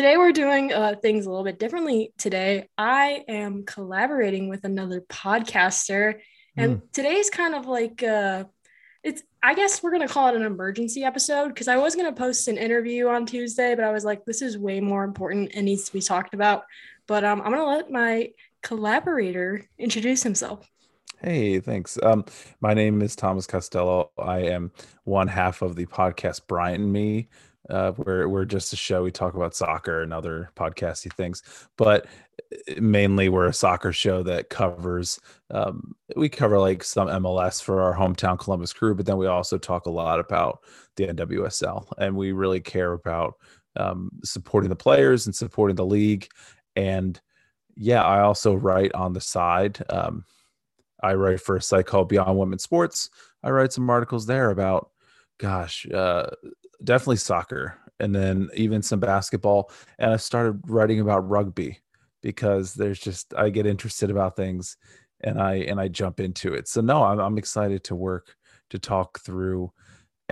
today we're doing uh, things a little bit differently. Today, I am collaborating with another podcaster, and mm. today's kind of like uh, it's. I guess we're gonna call it an emergency episode because I was gonna post an interview on Tuesday, but I was like, this is way more important and needs to be talked about. But um, I'm gonna let my collaborator introduce himself. Hey, thanks. Um, my name is Thomas Costello. I am one half of the podcast Brian and Me. Uh, we're we're just a show. We talk about soccer and other podcasty things, but eh, mainly we're a soccer show that covers. Um, we cover like some MLS for our hometown Columbus Crew, but then we also talk a lot about the NWSL, and we really care about um, supporting the players and supporting the league. And yeah, I also write on the side. Um, I write for a site called Beyond Women's Sports. I write some articles there about, gosh, uh, definitely soccer, and then even some basketball. And I started writing about rugby because there's just I get interested about things, and I and I jump into it. So no, I'm, I'm excited to work to talk through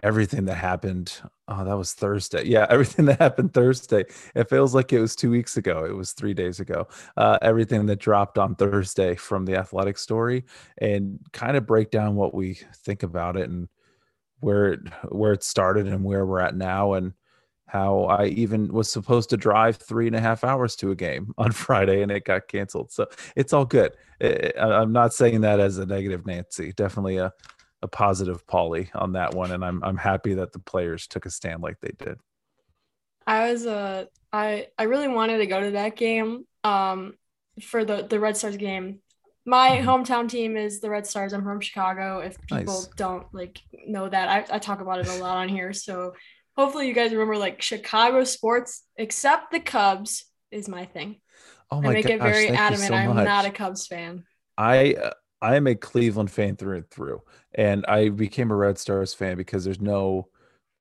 everything that happened. Oh, that was Thursday. Yeah, everything that happened Thursday. It feels like it was two weeks ago. It was three days ago. Uh, everything that dropped on Thursday from the athletic story and kind of break down what we think about it and where it, where it started and where we're at now and how I even was supposed to drive three and a half hours to a game on Friday and it got canceled. So it's all good. I'm not saying that as a negative Nancy. Definitely a a positive Polly on that one, and I'm I'm happy that the players took a stand like they did. I was uh I I really wanted to go to that game um for the the Red Stars game. My mm-hmm. hometown team is the Red Stars. I'm from Chicago. If people nice. don't like know that, I, I talk about it a lot on here. So hopefully you guys remember like Chicago sports, except the Cubs, is my thing. Oh my I make gosh, it very adamant. So I'm not a Cubs fan. I uh, I am a Cleveland fan through and through, and I became a Red Stars fan because there's no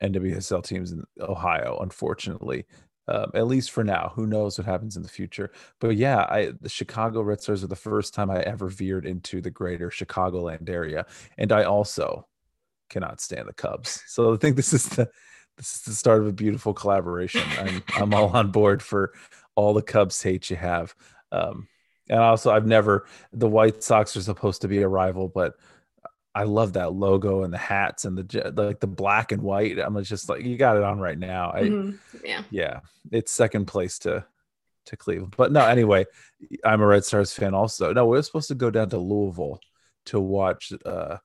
NWSL teams in Ohio, unfortunately. Um, at least for now. Who knows what happens in the future? But yeah, I the Chicago Red are the first time I ever veered into the greater Chicagoland area, and I also cannot stand the Cubs. So I think this is the this is the start of a beautiful collaboration. I'm I'm all on board for all the Cubs hate you have. Um, and also, I've never the White Sox are supposed to be a rival, but I love that logo and the hats and the like the black and white. I'm just like you got it on right now. I, mm-hmm. Yeah, yeah, it's second place to to Cleveland. But no, anyway, I'm a Red Stars fan also. No, we are supposed to go down to Louisville to watch uh,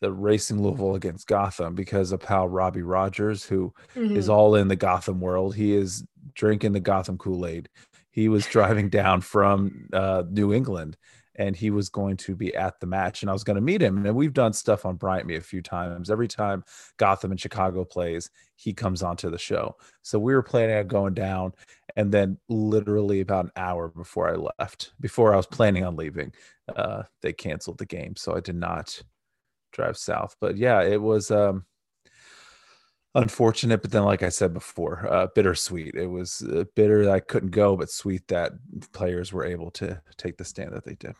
the Racing Louisville against Gotham because of pal Robbie Rogers, who mm-hmm. is all in the Gotham world. He is drinking the Gotham Kool Aid he was driving down from uh, New England and he was going to be at the match and I was going to meet him. And we've done stuff on Bryant Me a few times. Every time Gotham and Chicago plays, he comes onto the show. So we were planning on going down. And then literally about an hour before I left, before I was planning on leaving, uh, they canceled the game. So I did not drive south. But yeah, it was um unfortunate, but then, like I said before, uh, bittersweet. It was uh, bitter that I couldn't go, but sweet that players were able to take the stand that they did.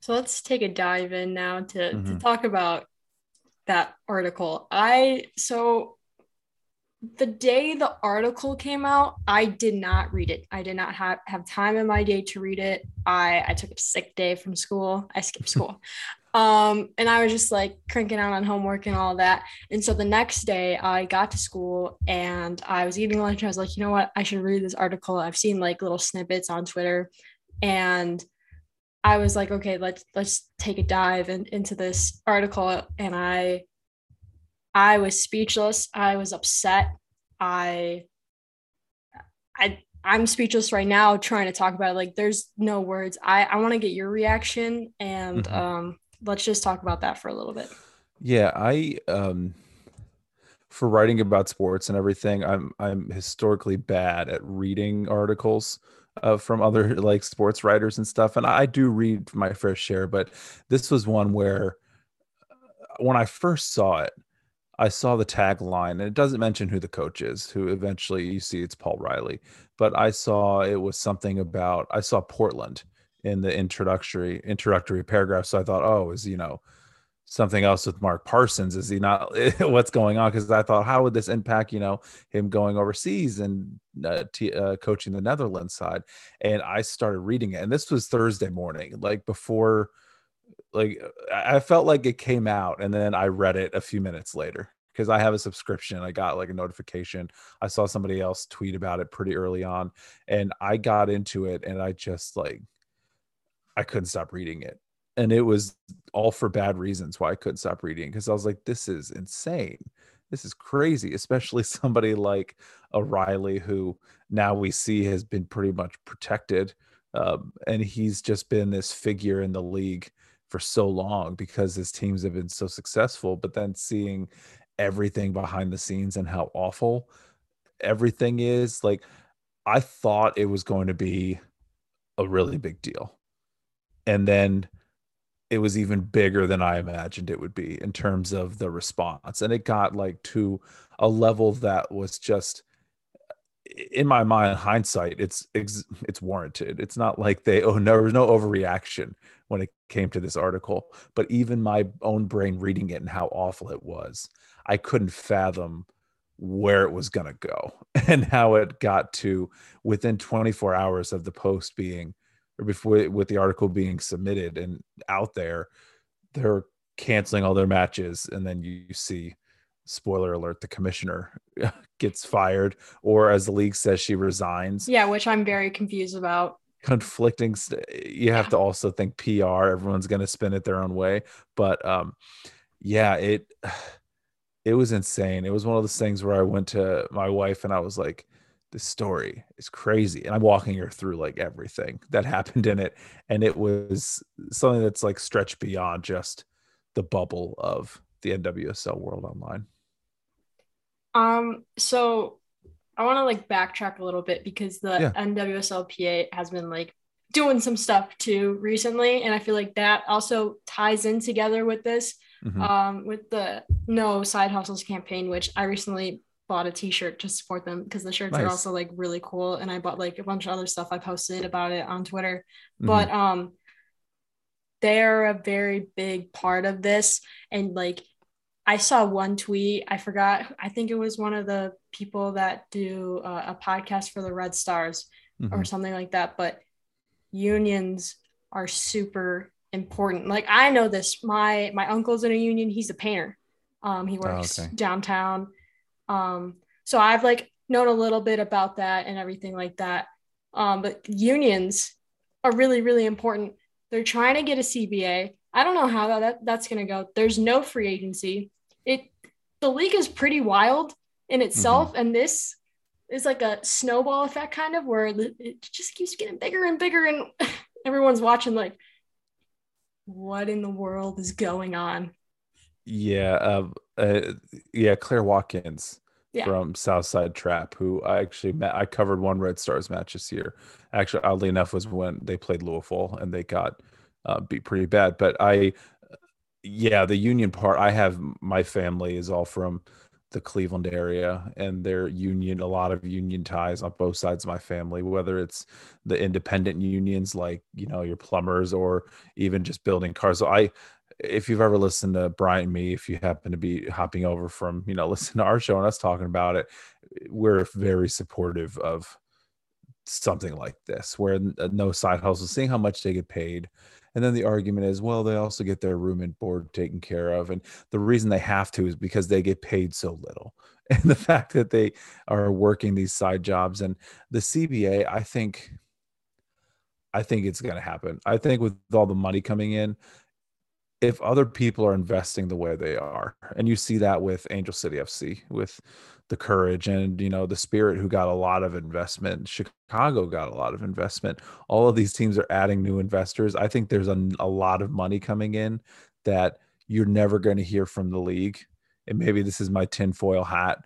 So let's take a dive in now to, mm-hmm. to talk about that article. I so the day the article came out, I did not read it. I did not have, have time in my day to read it. I, I took a sick day from school. I skipped school. Um, and I was just like cranking out on homework and all that. And so the next day I got to school and I was eating lunch. I was like, you know what? I should read this article. I've seen like little snippets on Twitter. And I was like, okay, let's let's take a dive in, into this article. And I I was speechless. I was upset. I I I'm speechless right now trying to talk about it. Like there's no words. I, I want to get your reaction and mm-hmm. um let's just talk about that for a little bit. Yeah, I um for writing about sports and everything, I'm I'm historically bad at reading articles uh, from other like sports writers and stuff, and I do read my fair share. But this was one where uh, when I first saw it, I saw the tagline, and it doesn't mention who the coach is. Who eventually you see it's Paul Riley, but I saw it was something about I saw Portland in the introductory introductory paragraph. So I thought, oh, is you know something else with Mark Parsons. Is he not? what's going on? Because I thought, how would this impact, you know, him going overseas and uh, t- uh, coaching the Netherlands side? And I started reading it, and this was Thursday morning, like before. Like I felt like it came out, and then I read it a few minutes later because I have a subscription. I got like a notification. I saw somebody else tweet about it pretty early on, and I got into it, and I just like I couldn't stop reading it and it was all for bad reasons why I couldn't stop reading because I was like, this is insane. This is crazy, especially somebody like O'Reilly, who now we see has been pretty much protected. Um, and he's just been this figure in the league for so long because his teams have been so successful. But then seeing everything behind the scenes and how awful everything is, like, I thought it was going to be a really big deal. And then it was even bigger than I imagined it would be in terms of the response. And it got like to a level that was just in my mind hindsight it's it's warranted it's not like they oh no there was no overreaction when it came to this article but even my own brain reading it and how awful it was i couldn't fathom where it was going to go and how it got to within 24 hours of the post being or before with the article being submitted and out there, they're canceling all their matches, and then you see, spoiler alert, the commissioner gets fired, or as the league says, she resigns. Yeah, which I'm very confused about. Conflicting. St- you have yeah. to also think PR. Everyone's going to spin it their own way, but um, yeah, it it was insane. It was one of those things where I went to my wife and I was like the story is crazy and i'm walking her through like everything that happened in it and it was something that's like stretched beyond just the bubble of the nwsl world online um so i want to like backtrack a little bit because the yeah. nwslpa has been like doing some stuff too recently and i feel like that also ties in together with this mm-hmm. um with the no side hustles campaign which i recently bought a t-shirt to support them because the shirts nice. are also like really cool and i bought like a bunch of other stuff i posted about it on twitter mm-hmm. but um they're a very big part of this and like i saw one tweet i forgot i think it was one of the people that do uh, a podcast for the red stars mm-hmm. or something like that but unions are super important like i know this my my uncle's in a union he's a painter um he works oh, okay. downtown um, so I've like known a little bit about that and everything like that. Um, but unions are really, really important. They're trying to get a CBA. I don't know how that, that's going to go. There's no free agency. It the league is pretty wild in itself, mm-hmm. and this is like a snowball effect kind of where it just keeps getting bigger and bigger, and everyone's watching like, what in the world is going on? Yeah, uh, uh, yeah, Claire Watkins yeah. from Southside Trap, who I actually met. I covered one Red Stars match this year. Actually, oddly enough, was when they played Louisville and they got uh, beat pretty bad. But I, yeah, the union part. I have my family is all from the Cleveland area, and their union. A lot of union ties on both sides of my family. Whether it's the independent unions, like you know your plumbers, or even just building cars. So I if you've ever listened to Brian and me, if you happen to be hopping over from, you know, listen to our show and us talking about it, we're very supportive of something like this, where uh, no side hustle, seeing how much they get paid. And then the argument is, well, they also get their room and board taken care of. And the reason they have to is because they get paid so little. And the fact that they are working these side jobs and the CBA, I think, I think it's going to happen. I think with all the money coming in, if other people are investing the way they are and you see that with angel city fc with the courage and you know the spirit who got a lot of investment chicago got a lot of investment all of these teams are adding new investors i think there's a, a lot of money coming in that you're never going to hear from the league and maybe this is my tinfoil hat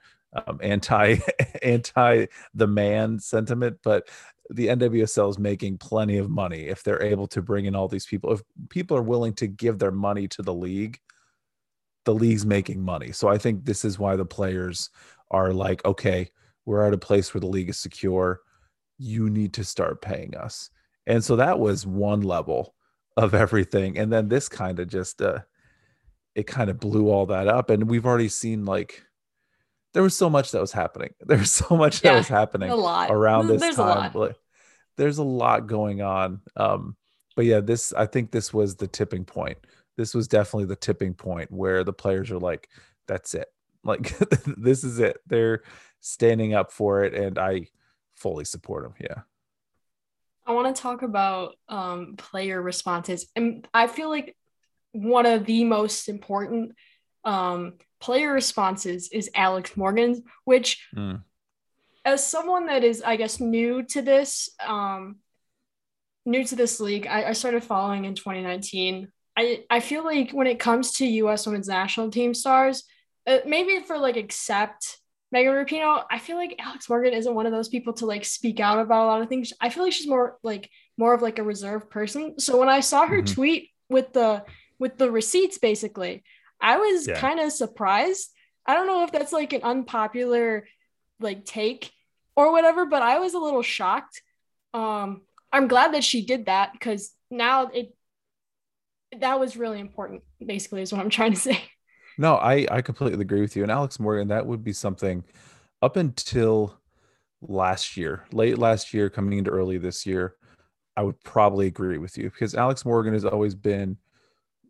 um, anti anti the man sentiment but the NWSL is making plenty of money if they're able to bring in all these people. If people are willing to give their money to the league, the league's making money. So I think this is why the players are like, okay, we're at a place where the league is secure. You need to start paying us. And so that was one level of everything. And then this kind of just uh it kind of blew all that up. And we've already seen like there was so much that was happening. There was so much yeah, that was happening a lot. around this there's time. A there's a lot going on. Um, but yeah, this I think this was the tipping point. This was definitely the tipping point where the players are like, that's it. Like this is it. They're standing up for it, and I fully support them. Yeah. I want to talk about um, player responses, and I feel like one of the most important um, player responses is Alex Morgan's, which, mm. As someone that is, I guess, new to this, um, new to this league, I, I started following in 2019. I, I feel like when it comes to U.S. women's national team stars, uh, maybe for like accept Megan Rapinoe, I feel like Alex Morgan isn't one of those people to like speak out about a lot of things. I feel like she's more like more of like a reserved person. So when I saw her mm-hmm. tweet with the with the receipts, basically, I was yeah. kind of surprised. I don't know if that's like an unpopular like take or whatever, but I was a little shocked. Um, I'm glad that she did that because now it that was really important. Basically, is what I'm trying to say. No, I I completely agree with you. And Alex Morgan, that would be something up until last year, late last year, coming into early this year, I would probably agree with you because Alex Morgan has always been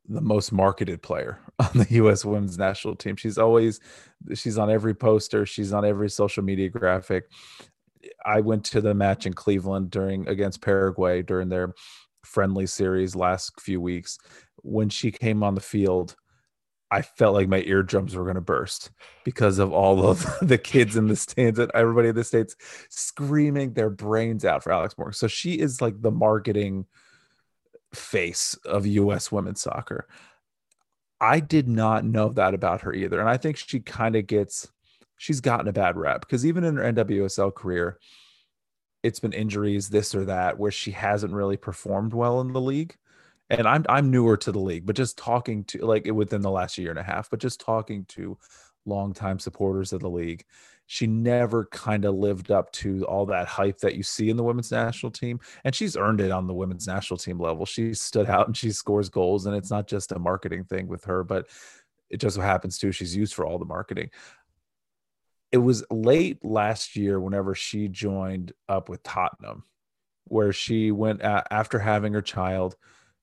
the most marketed player on the U.S. Women's National Team. She's always she's on every poster, she's on every social media graphic. I went to the match in Cleveland during against Paraguay during their friendly series last few weeks. When she came on the field, I felt like my eardrums were going to burst because of all of the kids in the stands and everybody in the states screaming their brains out for Alex Morgan. So she is like the marketing face of US women's soccer. I did not know that about her either. And I think she kind of gets, she's gotten a bad rep because even in her NWSL career, it's been injuries, this or that, where she hasn't really performed well in the league. And I'm I'm newer to the league, but just talking to like within the last year and a half, but just talking to longtime supporters of the league, she never kind of lived up to all that hype that you see in the women's national team. And she's earned it on the women's national team level. She stood out and she scores goals. And it's not just a marketing thing with her, but it just so happens too, she's used for all the marketing. It was late last year whenever she joined up with Tottenham, where she went after having her child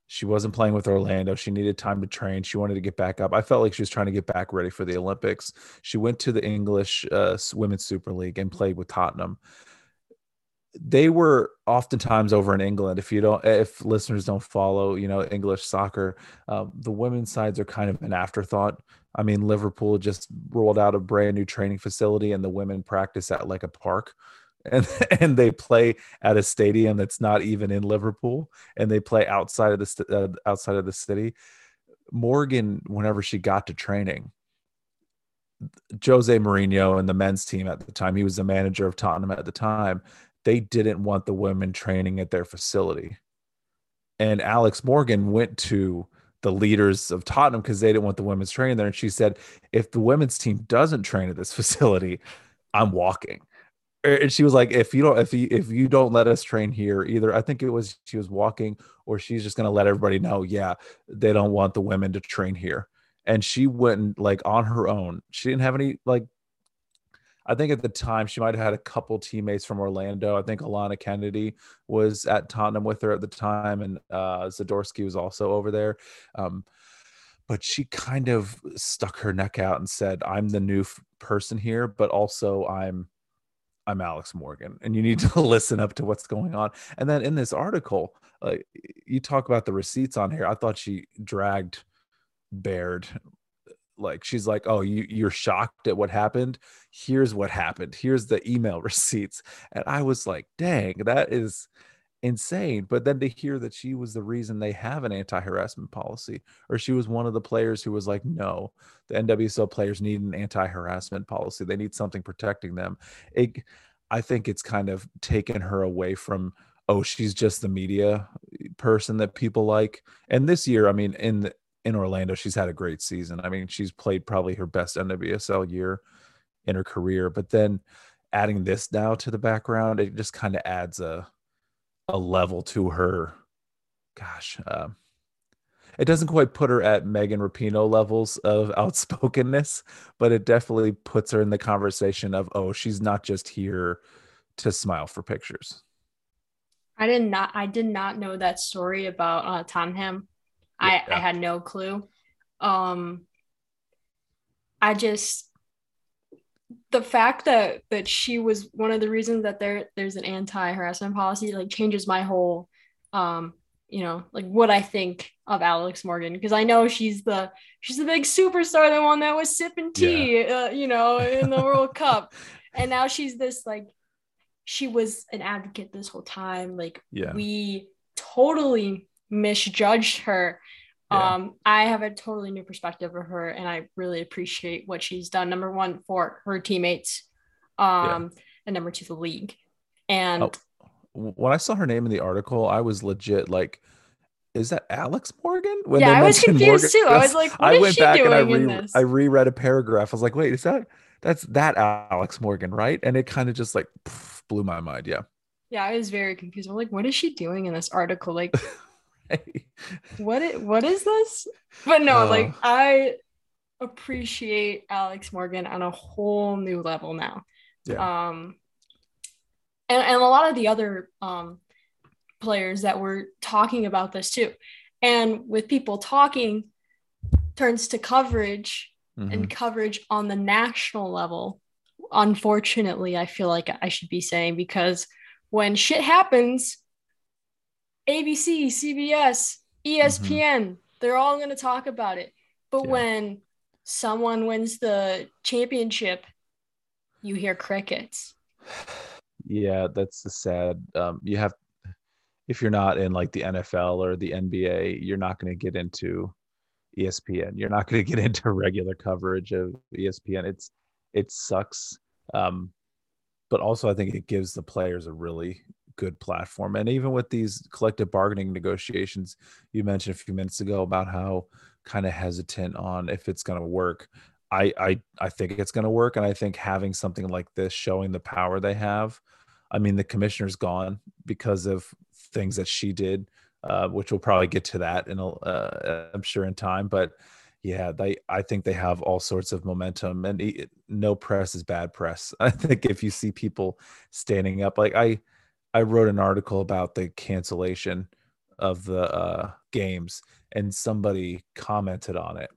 she wasn't playing with Orlando. She needed time to train. She wanted to get back up. I felt like she was trying to get back ready for the Olympics. She went to the English uh, Women's Super League and played with Tottenham. They were oftentimes over in England. If you don't, if listeners don't follow, you know, English soccer, um, the women's sides are kind of an afterthought. I mean, Liverpool just rolled out a brand new training facility, and the women practice at like a park and and they play at a stadium that's not even in Liverpool, and they play outside of the uh, outside of the city. Morgan, whenever she got to training, Jose Mourinho and the men's team at the time, he was the manager of Tottenham at the time. They didn't want the women training at their facility, and Alex Morgan went to the leaders of Tottenham because they didn't want the women's training there. And she said, if the women's team doesn't train at this facility, I'm walking and she was like if you don't if you if you don't let us train here either i think it was she was walking or she's just going to let everybody know yeah they don't want the women to train here and she went like on her own. She didn't have any like i think at the time she might have had a couple teammates from orlando. I think alanna kennedy was at tottenham with her at the time and uh zadorsky was also over there. Um but she kind of stuck her neck out and said i'm the new f- person here but also i'm I'm Alex Morgan, and you need to listen up to what's going on. And then in this article, uh, you talk about the receipts on here. I thought she dragged Baird. Like she's like, oh, you you're shocked at what happened. Here's what happened. Here's the email receipts. And I was like, dang, that is insane. But then to hear that she was the reason they have an anti harassment policy, or she was one of the players who was like, no, the NWSL players need an anti harassment policy. They need something protecting them. It, I think it's kind of taken her away from, oh, she's just the media eh, person that people like. And this year, I mean, in the, in Orlando, she's had a great season. I mean, she's played probably her best NWSL year in her career. But then adding this now to the background, it just kind of adds a a level to her gosh uh, it doesn't quite put her at Megan Rapinoe levels of outspokenness, but it definitely puts her in the conversation of oh, she's not just here to smile for pictures. I did not I did not know that story about uh Tottenham. Yeah. I, I had no clue. Um I just the fact that that she was one of the reasons that there there's an anti-harassment policy like changes my whole um you know like what i think of alex morgan because i know she's the she's the big superstar the one that was sipping tea yeah. uh, you know in the world cup and now she's this like she was an advocate this whole time like yeah. we totally misjudged her yeah. Um, I have a totally new perspective of her, and I really appreciate what she's done. Number one, for her teammates, um, yeah. and number two, the league. And oh, when I saw her name in the article, I was legit like, "Is that Alex Morgan?" When yeah, I was confused Morgan, too. I was like, I went back and I re- I reread a paragraph. I was like, "Wait, is that that's that Alex Morgan, right?" And it kind of just like pff, blew my mind. Yeah. Yeah, I was very confused. I'm like, what is she doing in this article? Like, what is, what is this? But no, uh, like I appreciate Alex Morgan on a whole new level now. Yeah. Um and, and a lot of the other um players that were talking about this too. And with people talking turns to coverage mm-hmm. and coverage on the national level. Unfortunately, I feel like I should be saying because when shit happens, ABC, CBS, ESPN, mm-hmm. they're all going to talk about it. But yeah. when someone wins the championship, you hear crickets. Yeah, that's the sad. Um, you have, if you're not in like the NFL or the NBA, you're not going to get into ESPN. You're not going to get into regular coverage of ESPN. It's it sucks. Um, but also I think it gives the players a really good platform. And even with these collective bargaining negotiations, you mentioned a few minutes ago about how kind of hesitant on if it's going to work. I, I I think it's going to work, and I think having something like this showing the power they have. I mean, the commissioner's gone because of things that she did, uh, which we'll probably get to that in a, uh, I'm sure in time. But yeah, they I think they have all sorts of momentum, and it, no press is bad press. I think if you see people standing up, like I I wrote an article about the cancellation of the uh, games, and somebody commented on it.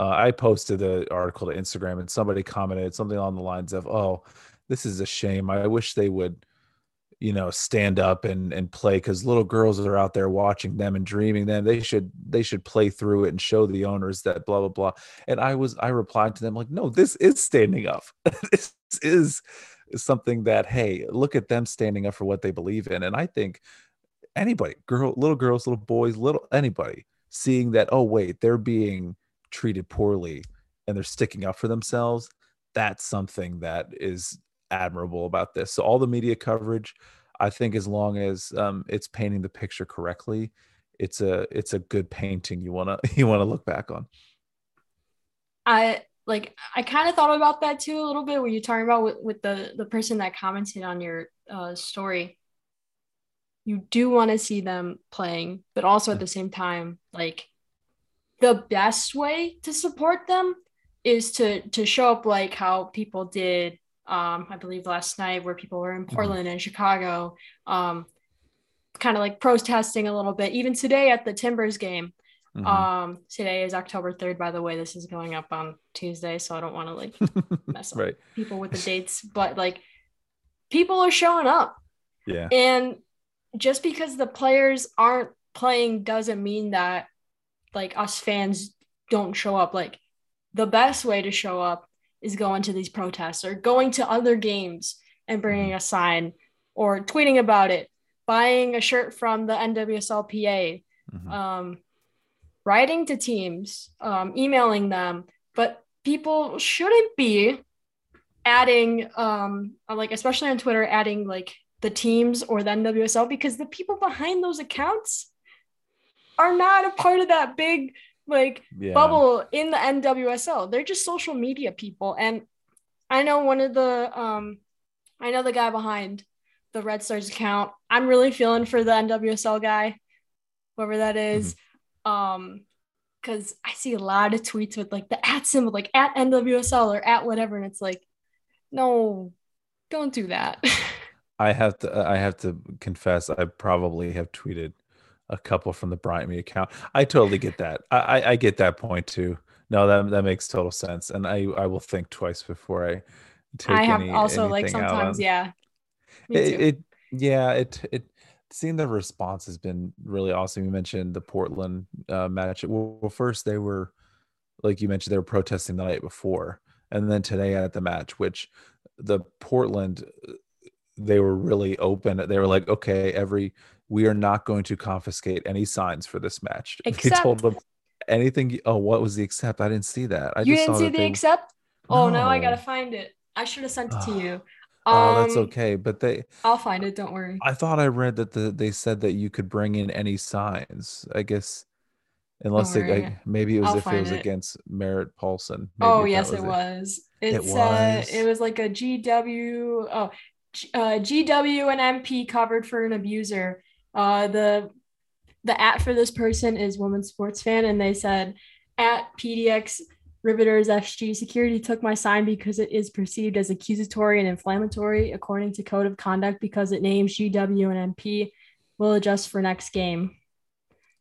Uh, I posted the article to Instagram, and somebody commented something along the lines of, "Oh, this is a shame. I wish they would." you know stand up and and play because little girls are out there watching them and dreaming them they should they should play through it and show the owners that blah blah blah and i was i replied to them like no this is standing up this is something that hey look at them standing up for what they believe in and i think anybody girl little girls little boys little anybody seeing that oh wait they're being treated poorly and they're sticking up for themselves that's something that is admirable about this. So all the media coverage i think as long as um, it's painting the picture correctly it's a it's a good painting you want to you want to look back on. I like I kind of thought about that too a little bit when you're talking about with, with the the person that commented on your uh, story. You do want to see them playing, but also at the same time, like the best way to support them is to to show up like how people did um I believe last night where people were in mm-hmm. Portland and Chicago um kind of like protesting a little bit even today at the Timbers game Mm-hmm. Um, today is October 3rd, by the way. This is going up on Tuesday, so I don't want to like mess up right. people with the dates, but like people are showing up. Yeah. And just because the players aren't playing doesn't mean that like us fans don't show up. Like the best way to show up is going to these protests or going to other games and bringing mm-hmm. a sign or tweeting about it, buying a shirt from the NWSLPA. Mm-hmm. Um, writing to teams, um, emailing them, but people shouldn't be adding, um, like, especially on Twitter, adding like the teams or the NWSL because the people behind those accounts are not a part of that big like yeah. bubble in the NWSL. They're just social media people. And I know one of the um I know the guy behind the Red Stars account. I'm really feeling for the NWSL guy, whoever that is. Um, because I see a lot of tweets with like the at symbol, like at NWSL or at whatever, and it's like, no, don't do that. I have to. I have to confess. I probably have tweeted a couple from the Bryant Me account. I totally get that. I, I get that point too. No, that that makes total sense, and I I will think twice before I take. I have any, also like sometimes, yeah. It, it, yeah it it seeing the response has been really awesome. You mentioned the Portland uh, match. Well, first they were like you mentioned they were protesting the night before, and then today at the match, which the Portland they were really open. They were like, okay, every we are not going to confiscate any signs for this match. Except, they told them anything. Oh, what was the accept? I didn't see that. I you didn't see the they, accept? Oh, no. now I gotta find it. I should have sent it to you. Oh, that's um, okay. But they I'll find it, don't worry. I thought I read that the they said that you could bring in any signs. I guess unless they, maybe it was I'll if it was it. against Merritt Paulson. Maybe oh yes, was it, it, was. It's, it was. Uh, it was like a GW. Oh, uh, GW and MP covered for an abuser. Uh, the the at for this person is woman sports fan, and they said at PDX Riveters SG security took my sign because it is perceived as accusatory and inflammatory according to code of conduct because it names GW and MP. We'll adjust for next game.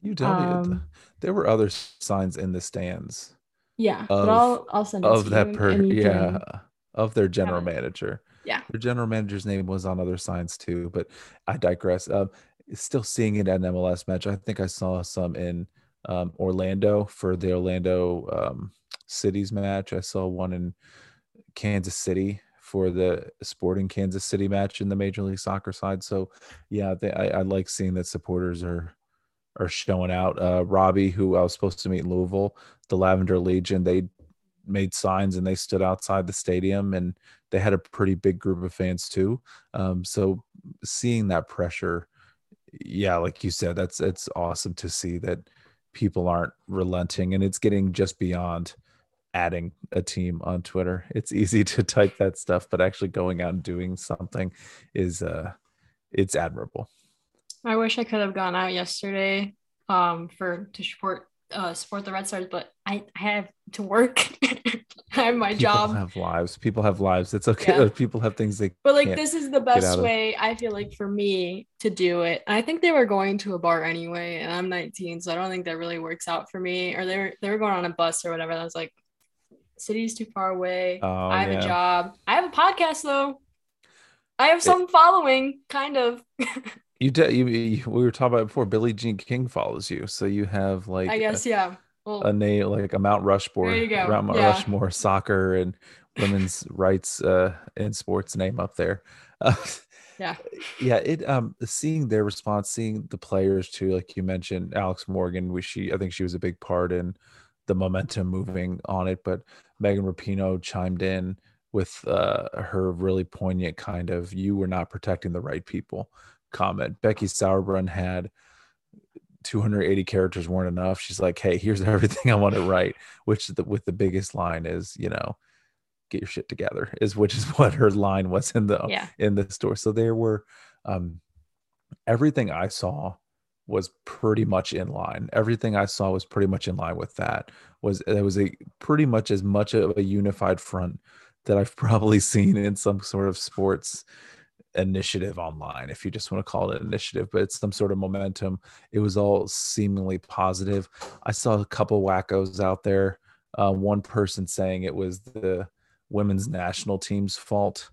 UW. Um, there were other signs in the stands. Yeah, of, but I'll I'll send it of that per yeah of their general manager. Yeah, their general manager's name was on other signs too, but I digress. Um, still seeing it at an MLS match. I think I saw some in um, Orlando for the Orlando um, Cities match. I saw one in Kansas City for the Sporting Kansas City match in the Major League Soccer side. So, yeah, they, I, I, like seeing that supporters are are showing out. Uh, Robbie, who I was supposed to meet in Louisville, the Lavender Legion, they made signs and they stood outside the stadium and they had a pretty big group of fans too. Um, so seeing that pressure, yeah, like you said, that's it's awesome to see that people aren't relenting and it's getting just beyond adding a team on Twitter. It's easy to type that stuff, but actually going out and doing something is uh it's admirable. I wish I could have gone out yesterday um for to support uh support the Red Stars, but I, I have to work. I have my people job. Have lives. People have lives. It's okay. Yeah. People have things they. But like, this is the best way I feel like for me to do it. I think they were going to a bar anyway, and I'm 19, so I don't think that really works out for me. Or they were they were going on a bus or whatever. I was like, city's too far away. Oh, I have yeah. a job. I have a podcast though. I have some it, following, kind of. you, did. you, you, we were talking about before. Billie Jean King follows you, so you have like I guess a, yeah. Well, a name like a Mount Rushmore, there you go. Mount yeah. Rushmore soccer and women's rights uh, in sports name up there. Uh, yeah, yeah. It um seeing their response, seeing the players too, like you mentioned, Alex Morgan, which she I think she was a big part in the momentum moving on it. But Megan Rapinoe chimed in with uh, her really poignant kind of "you were not protecting the right people" comment. Becky Sauerbrunn had 280 characters weren't enough. She's like, "Hey, here's everything I want to write," which the, with the biggest line is, you know, "Get your shit together," is which is what her line was in the yeah. in the store. So there were um, everything I saw was pretty much in line. Everything I saw was pretty much in line with that. Was it was a pretty much as much of a unified front that I've probably seen in some sort of sports initiative online, if you just want to call it an initiative, but it's some sort of momentum. It was all seemingly positive. I saw a couple wackos out there. Uh, one person saying it was the women's national team's fault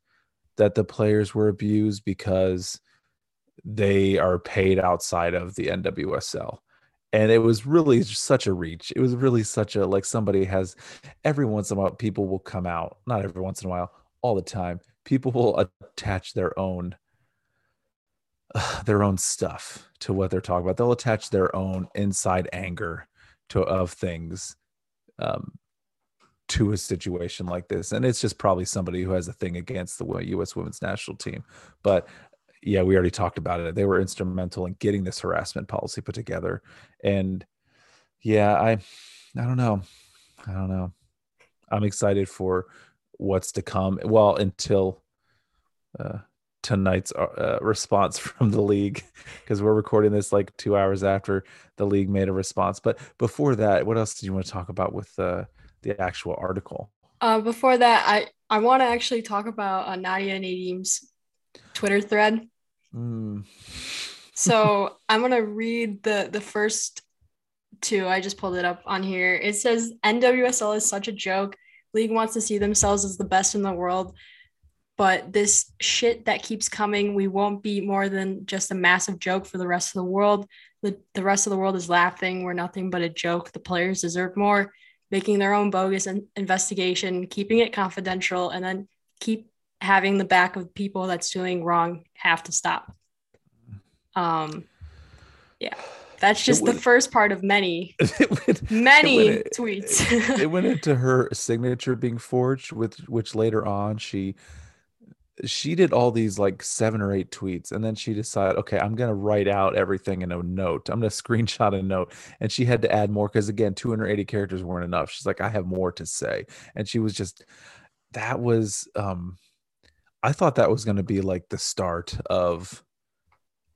that the players were abused because they are paid outside of the NWSL. And it was really such a reach. It was really such a like somebody has every once in a while people will come out, not every once in a while, all the time. People will attach their own uh, their own stuff to what they're talking about. They'll attach their own inside anger to of things um, to a situation like this. And it's just probably somebody who has a thing against the U.S. women's national team. But yeah, we already talked about it. They were instrumental in getting this harassment policy put together. And yeah, I I don't know. I don't know. I'm excited for what's to come. Well, until uh tonight's uh, response from the league because we're recording this like two hours after the league made a response. But before that, what else did you want to talk about with uh, the actual article? Uh, before that, I I want to actually talk about uh, Nadia Nadim's Twitter thread. Mm. so I'm gonna read the the first two. I just pulled it up on here. It says NWSL is such a joke. League wants to see themselves as the best in the world but this shit that keeps coming, we won't be more than just a massive joke for the rest of the world. The, the rest of the world is laughing. We're nothing but a joke. The players deserve more. Making their own bogus in- investigation, keeping it confidential, and then keep having the back of people that's doing wrong have to stop. Um, yeah, that's just went, the first part of many, went, many it went, tweets. it, it went into her signature being forged, with which later on she she did all these like seven or eight tweets and then she decided okay i'm going to write out everything in a note i'm going to screenshot a note and she had to add more because again 280 characters weren't enough she's like i have more to say and she was just that was um i thought that was going to be like the start of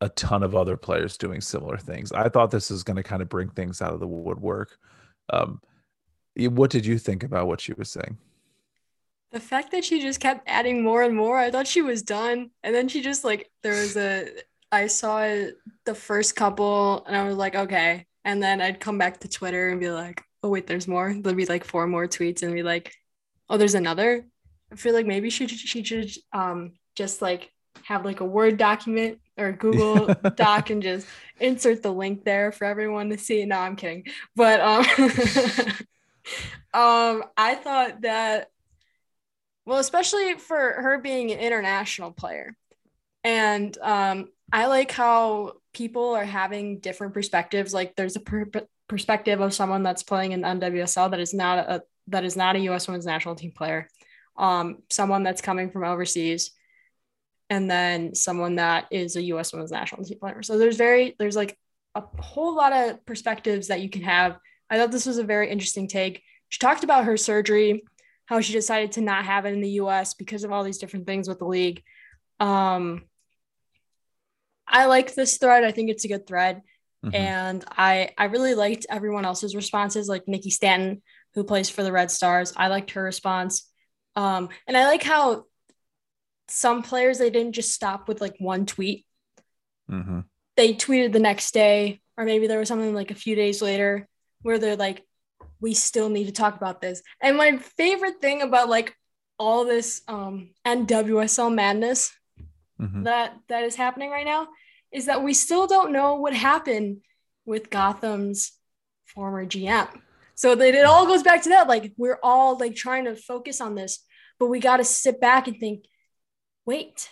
a ton of other players doing similar things i thought this was going to kind of bring things out of the woodwork um what did you think about what she was saying the fact that she just kept adding more and more, I thought she was done. And then she just like there was a I saw the first couple and I was like, okay. And then I'd come back to Twitter and be like, oh wait, there's more. There'll be like four more tweets and be like, oh, there's another. I feel like maybe she she should um just like have like a Word document or Google Doc and just insert the link there for everyone to see. No, I'm kidding. But um um I thought that well, especially for her being an international player. And um, I like how people are having different perspectives. Like there's a per- perspective of someone that's playing in the NWSL that is not a that is not a U.S. Women's National Team player. Um, someone that's coming from overseas, and then someone that is a U.S. Women's National Team player. So there's very there's like a whole lot of perspectives that you can have. I thought this was a very interesting take. She talked about her surgery how she decided to not have it in the US because of all these different things with the league. Um, I like this thread. I think it's a good thread. Mm-hmm. And I I really liked everyone else's responses, like Nikki Stanton, who plays for the Red Stars. I liked her response. Um, and I like how some players they didn't just stop with like one tweet. Mm-hmm. They tweeted the next day, or maybe there was something like a few days later where they're like, we still need to talk about this. And my favorite thing about like all this um NWSL madness mm-hmm. that that is happening right now is that we still don't know what happened with Gotham's former GM. So that it all goes back to that. Like we're all like trying to focus on this, but we got to sit back and think, wait,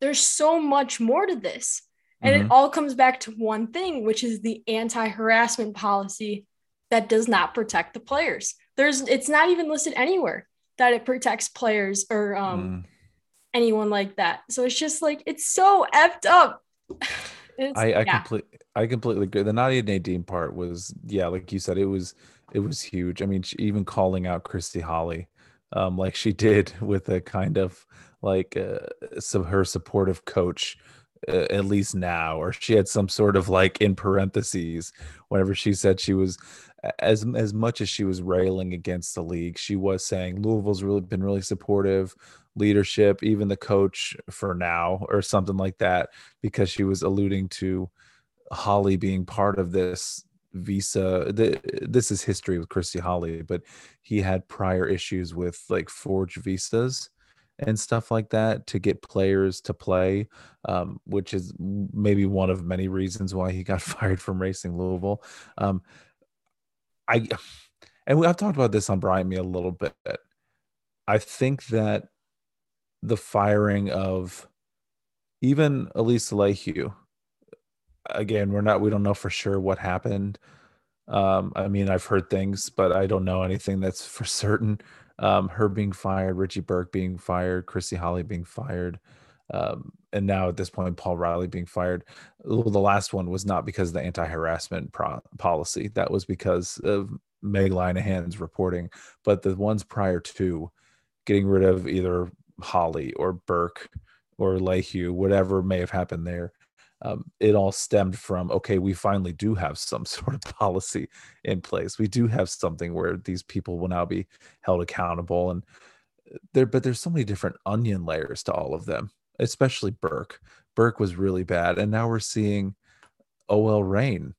there's so much more to this. And mm-hmm. it all comes back to one thing, which is the anti harassment policy that does not protect the players. There's it's not even listed anywhere that it protects players or um mm. anyone like that. So it's just like it's so effed up. I I yeah. completely I completely agree. The Nadia Nadim part was yeah, like you said, it was it was huge. I mean, even calling out Christy Holly, um, like she did with a kind of like uh, some her supportive coach uh, at least now or she had some sort of like in parentheses whenever she said she was as as much as she was railing against the league, she was saying Louisville's really been really supportive, leadership, even the coach for now or something like that, because she was alluding to Holly being part of this visa. The, this is history with Christy Holly, but he had prior issues with like forged visas and stuff like that to get players to play, um, which is maybe one of many reasons why he got fired from Racing Louisville. Um, I and we, I've talked about this on Brian Me a little bit. I think that the firing of even Elise Lehue, again, we're not we don't know for sure what happened. Um, I mean, I've heard things, but I don't know anything that's for certain. Um, her being fired, Richie Burke being fired, Christy Holly being fired, um, and now at this point, Paul Riley being fired. Well, the last one was not because of the anti-harassment pro- policy. That was because of Meg Linehan's reporting. But the ones prior to getting rid of either Holly or Burke or LaHue, whatever may have happened there. Um, it all stemmed from okay, we finally do have some sort of policy in place. We do have something where these people will now be held accountable, and uh, there. But there's so many different onion layers to all of them, especially Burke. Burke was really bad, and now we're seeing OL Reign,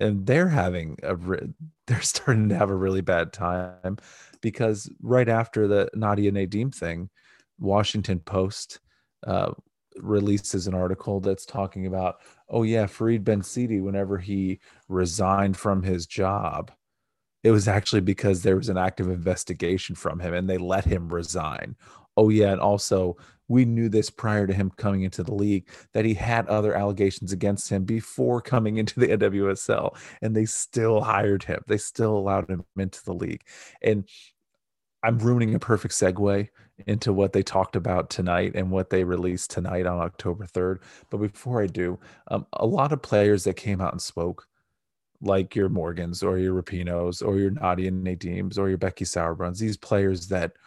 and they're having a they're starting to have a really bad time because right after the Nadia Nadim thing, Washington Post uh, releases an article that's talking about, oh yeah, Farid Benstiti, whenever he resigned from his job, it was actually because there was an active investigation from him and they let him resign. Oh yeah, and also we knew this prior to him coming into the league that he had other allegations against him before coming into the NWSL, and they still hired him. They still allowed him into the league. And I'm ruining a perfect segue into what they talked about tonight and what they released tonight on October 3rd. But before I do, um, a lot of players that came out and spoke, like your Morgans or your Rapinoes or your Nadia Nadims or your Becky Sauerbrunns, these players that –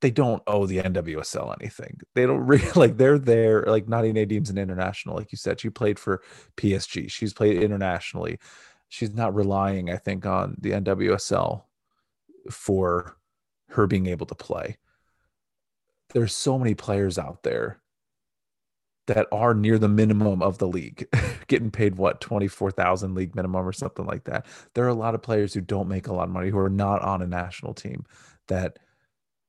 they don't owe the NWSL anything. They don't really like they're there. Like Nadia Nadim's an international, like you said. She played for PSG. She's played internationally. She's not relying, I think, on the NWSL for her being able to play. There's so many players out there that are near the minimum of the league, getting paid what twenty four thousand league minimum or something like that. There are a lot of players who don't make a lot of money who are not on a national team that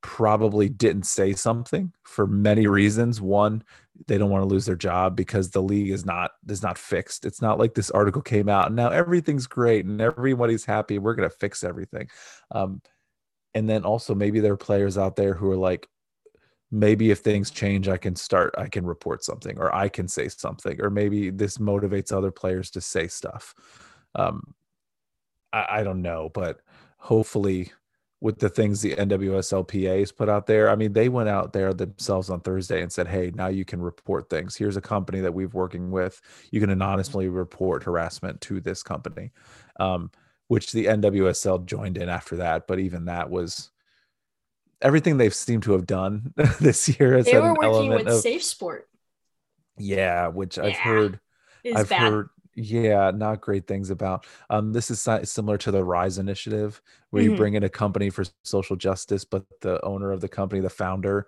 probably didn't say something for many reasons. One, they don't want to lose their job because the league is not is not fixed. It's not like this article came out and now everything's great and everybody's happy. We're gonna fix everything. Um, and then also maybe there are players out there who are like, maybe if things change, I can start, I can report something or I can say something, or maybe this motivates other players to say stuff. Um, I, I don't know, but hopefully with the things the NWSLPA has put out there. I mean, they went out there themselves on Thursday and said, "Hey, now you can report things. Here's a company that we've working with. You can anonymously report harassment to this company," um, which the NWSL joined in after that. But even that was everything they've seemed to have done this year. Has they were working with of, Safe Sport. Yeah, which yeah. I've heard. I've bad. heard yeah not great things about um, this is similar to the rise initiative where mm-hmm. you bring in a company for social justice but the owner of the company the founder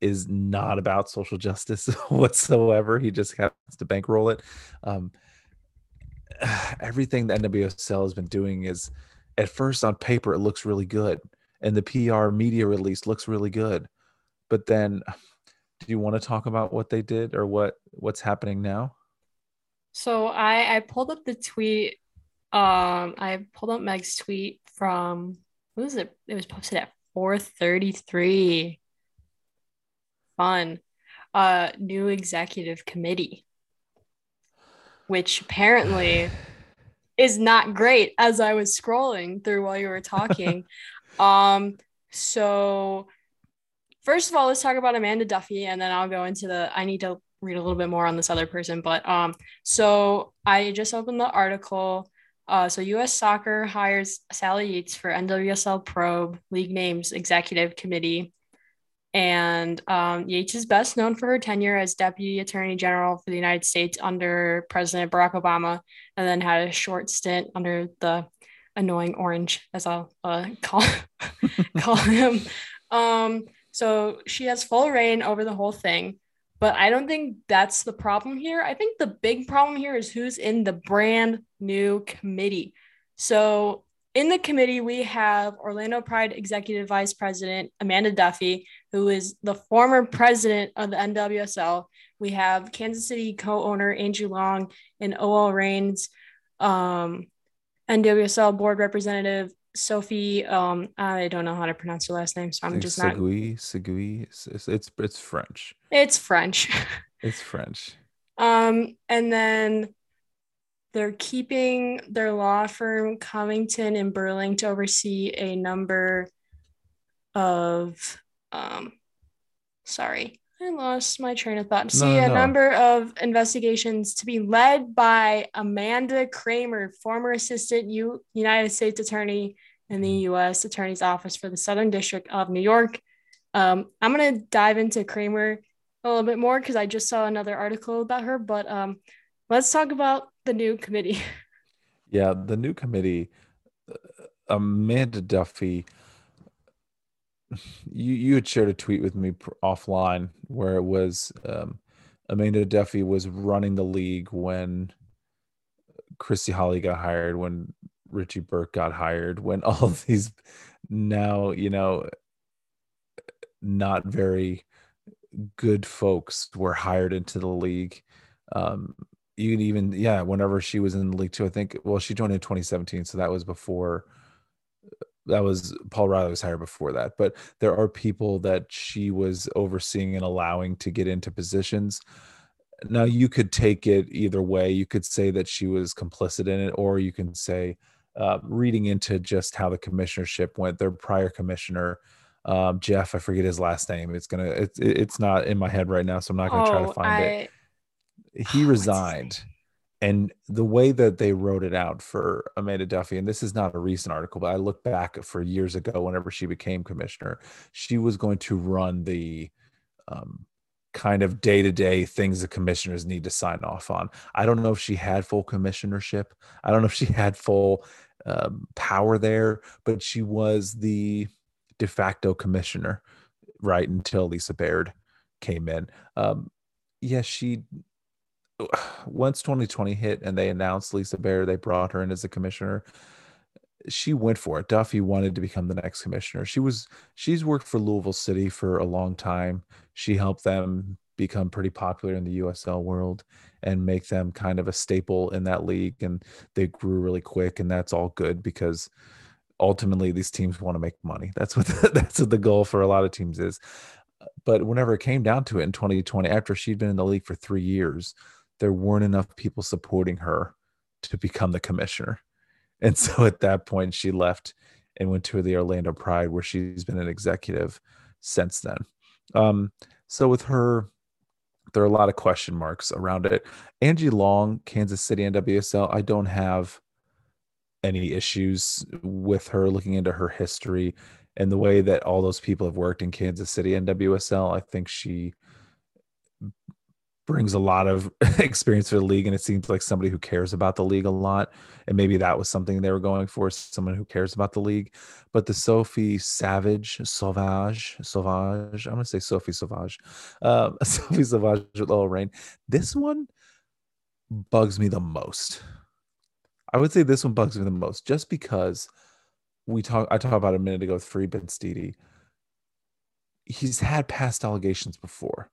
is not about social justice whatsoever he just has to bankroll it um, everything the nwsl has been doing is at first on paper it looks really good and the pr media release looks really good but then do you want to talk about what they did or what what's happening now so I I pulled up the tweet. Um, I pulled up Meg's tweet from what was it? It was posted at 4:33. Fun. Uh, new executive committee, which apparently is not great. As I was scrolling through while you were talking, um, so first of all, let's talk about Amanda Duffy, and then I'll go into the. I need to read a little bit more on this other person. But um, so I just opened the article. Uh, so U.S. Soccer hires Sally Yates for NWSL Probe League Names Executive Committee, and um, Yates is best known for her tenure as Deputy Attorney General for the United States under President Barack Obama, and then had a short stint under the annoying Orange, as I'll uh, call call him. Um, so she has full reign over the whole thing. But I don't think that's the problem here. I think the big problem here is who's in the brand new committee. So in the committee, we have Orlando Pride Executive Vice President Amanda Duffy, who is the former president of the NWSL. We have Kansas City co owner Angie Long and OL Reign's um, NWSL board representative Sophie, um, I don't know how to pronounce her last name, so I'm just not. Segui, Segui, it's, it's it's French. It's French. it's French. Um, and then they're keeping their law firm Covington and Burling to oversee a number of um, sorry, I lost my train of thought. See no, a no. number of investigations to be led by Amanda Kramer, former assistant U- United States attorney in the U.S. Attorney's Office for the Southern District of New York. Um, I'm going to dive into Kramer a little bit more because I just saw another article about her. But um, let's talk about the new committee. Yeah, the new committee, uh, Amanda Duffy. You you had shared a tweet with me offline where it was um, Amanda Duffy was running the league when Christy Holly got hired, when Richie Burke got hired, when all these now, you know, not very good folks were hired into the league. Um, you can even, yeah, whenever she was in the league too, I think, well, she joined in 2017. So that was before, that was Paul Riley was hired before that. But there are people that she was overseeing and allowing to get into positions. Now you could take it either way. You could say that she was complicit in it or you can say uh, reading into just how the commissionership went their prior commissioner um, jeff i forget his last name. It's gonna it's it's not in my head right now so i'm not gonna oh, try to oh, find I... it he resigned and the way that they wrote it out for Amanda Duffy, and this is not a recent article, but I look back for years ago, whenever she became commissioner, she was going to run the um, kind of day to day things the commissioners need to sign off on. I don't know if she had full commissionership. I don't know if she had full um, power there, but she was the de facto commissioner right until Lisa Baird came in. Um, yeah, she once 2020 hit and they announced Lisa Baird, they brought her in as a commissioner she went for it. Duffy wanted to become the next commissioner. She was she's worked for Louisville City for a long time. She helped them become pretty popular in the USL world and make them kind of a staple in that league and they grew really quick and that's all good because ultimately these teams want to make money. That's what the, that's what the goal for a lot of teams is. But whenever it came down to it in 2020 after she'd been in the league for 3 years, there weren't enough people supporting her to become the commissioner and so at that point, she left and went to the Orlando Pride, where she's been an executive since then. Um, so with her, there are a lot of question marks around it. Angie Long, Kansas City NWSL, I don't have any issues with her looking into her history and the way that all those people have worked in Kansas City NWSL. I think she brings a lot of experience for the league and it seems like somebody who cares about the league a lot and maybe that was something they were going for someone who cares about the league. But the sophie savage sauvage sauvage i'm going to say sophie sauvage um, sophie sauvage with OL Reign this one bugs me the most. I would say this one bugs me the most just because we talk i talked about a minute ago with Farid Benstiti. he's had past allegations before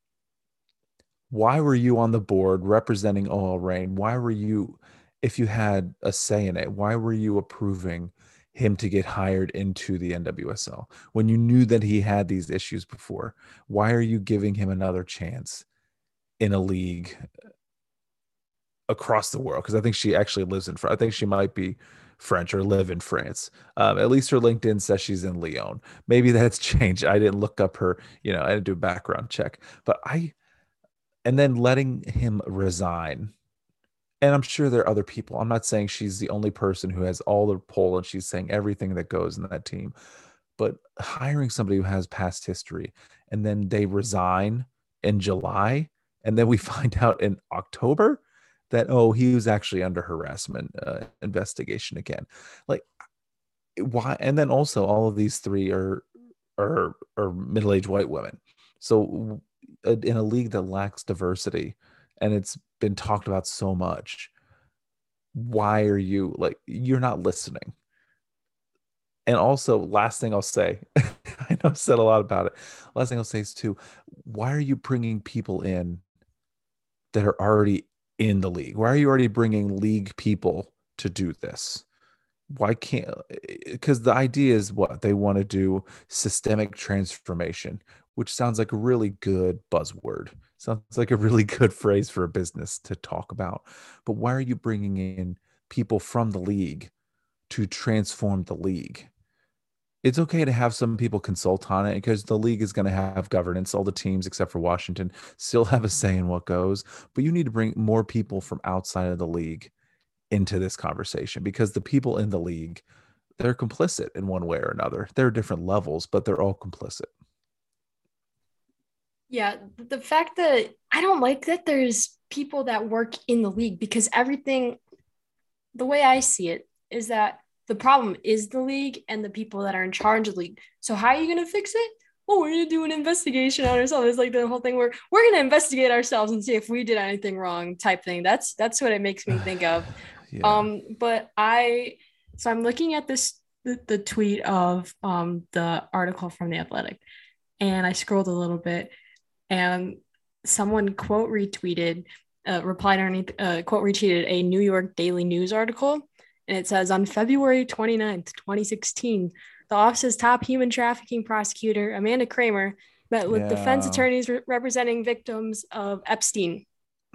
why were you on the board representing OL Reign? Why were you, if you had a say in it, why were you approving him to get hired into the NWSL when you knew that he had these issues before? Why are you giving him another chance in a league across the world? Because I think she actually lives in France. I think she might be French or live in France. Um, at least her LinkedIn says she's in Lyon. Maybe that's changed. I didn't look up her, you know, I didn't do a background check, but I and then letting him resign. And I'm sure there are other people. I'm not saying she's the only person who has all the pull and she's saying everything that goes in that team. But hiring somebody who has past history and then they resign in July and then we find out in October that oh he was actually under harassment uh, investigation again. Like why and then also all of these three are are are middle-aged white women. So in a league that lacks diversity and it's been talked about so much why are you like you're not listening. And also last thing i'll say i know i've said a lot about it last thing i'll say is too why are you bringing people in that are already in the league? Why are you already bringing league people to do this? Why can't because the idea is what they want to do systemic transformation which sounds like a really good buzzword. Sounds like a really good phrase for a business to talk about. But why are you bringing in people from the league to transform the league? It's okay to have some people consult on it because the league is going to have governance. All the teams, except for Washington, still have a say in what goes. But you need to bring more people from outside of the league into this conversation because the people in the league, they're complicit in one way or another. There are different levels, but they're all complicit. Yeah, the fact that I don't like that there's people that work in the league because everything, the way I see it, is that the problem is the league and the people that are in charge of the league. So how are you going to fix it? Oh, we're going to do an investigation on ourselves. It's like the whole thing where we're going to investigate ourselves and see if we did anything wrong type thing. That's that's what it makes me think of. yeah. Um, but I so I'm looking at this the, the tweet of um the article from the Athletic, and I scrolled a little bit, and someone quote retweeted, uh, replied underneath, uh, quote retweeted a New York Daily News article, and it says on February 29th, 2016, the office's top human trafficking prosecutor Amanda Kramer met with yeah. defense attorneys re- representing victims of Epstein.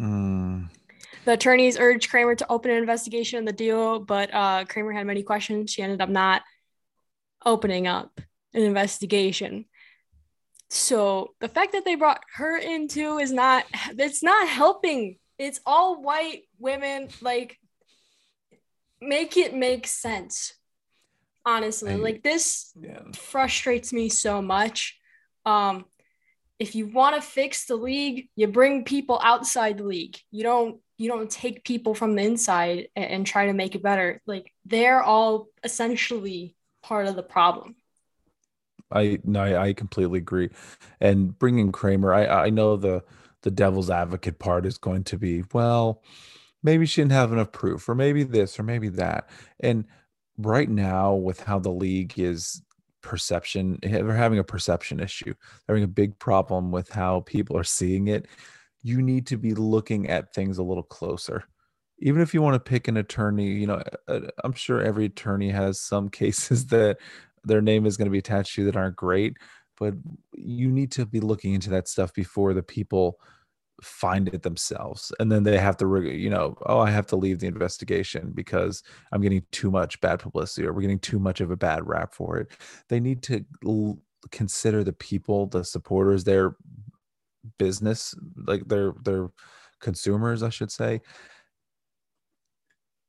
Mm. The attorneys urged Kramer to open an investigation in the deal, but uh, Kramer had many questions. She ended up not opening up an investigation. So the fact that they brought her into is not it's not helping. It's all white women like make it make sense. Honestly, I, like this yeah. frustrates me so much. Um if you want to fix the league, you bring people outside the league. You don't you don't take people from the inside and, and try to make it better. Like they're all essentially part of the problem. I no, I, I completely agree. And bringing Kramer, I I know the the devil's advocate part is going to be well, maybe she didn't have enough proof, or maybe this, or maybe that. And right now, with how the league is perception, they're having a perception issue. They're having a big problem with how people are seeing it. You need to be looking at things a little closer even if you want to pick an attorney, you know, uh, I'm sure every attorney has some cases that their name is going to be attached to that aren't great, but you need to be looking into that stuff before the people find it themselves and then they have to you know oh i have to leave the investigation because i'm getting too much bad publicity or we're getting too much of a bad rap for it. They need to l- consider the people the supporters their business like their their consumers i should say.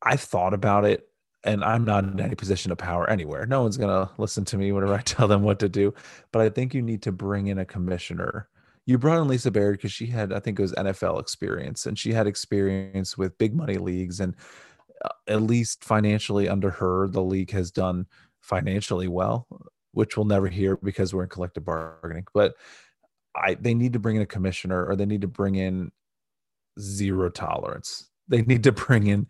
I've thought about it and I'm not in any position of power anywhere. No one's going to listen to me whenever I tell them what to do. But I think you need to bring in a commissioner. You brought in Lisa Baird because she had, I think it was NFL experience, and she had experience with big money leagues. And uh, at least financially, under her, the league has done financially well, which we'll never hear because we're in collective bargaining. But I, they need to bring in a commissioner or they need to bring in zero tolerance. They need to bring in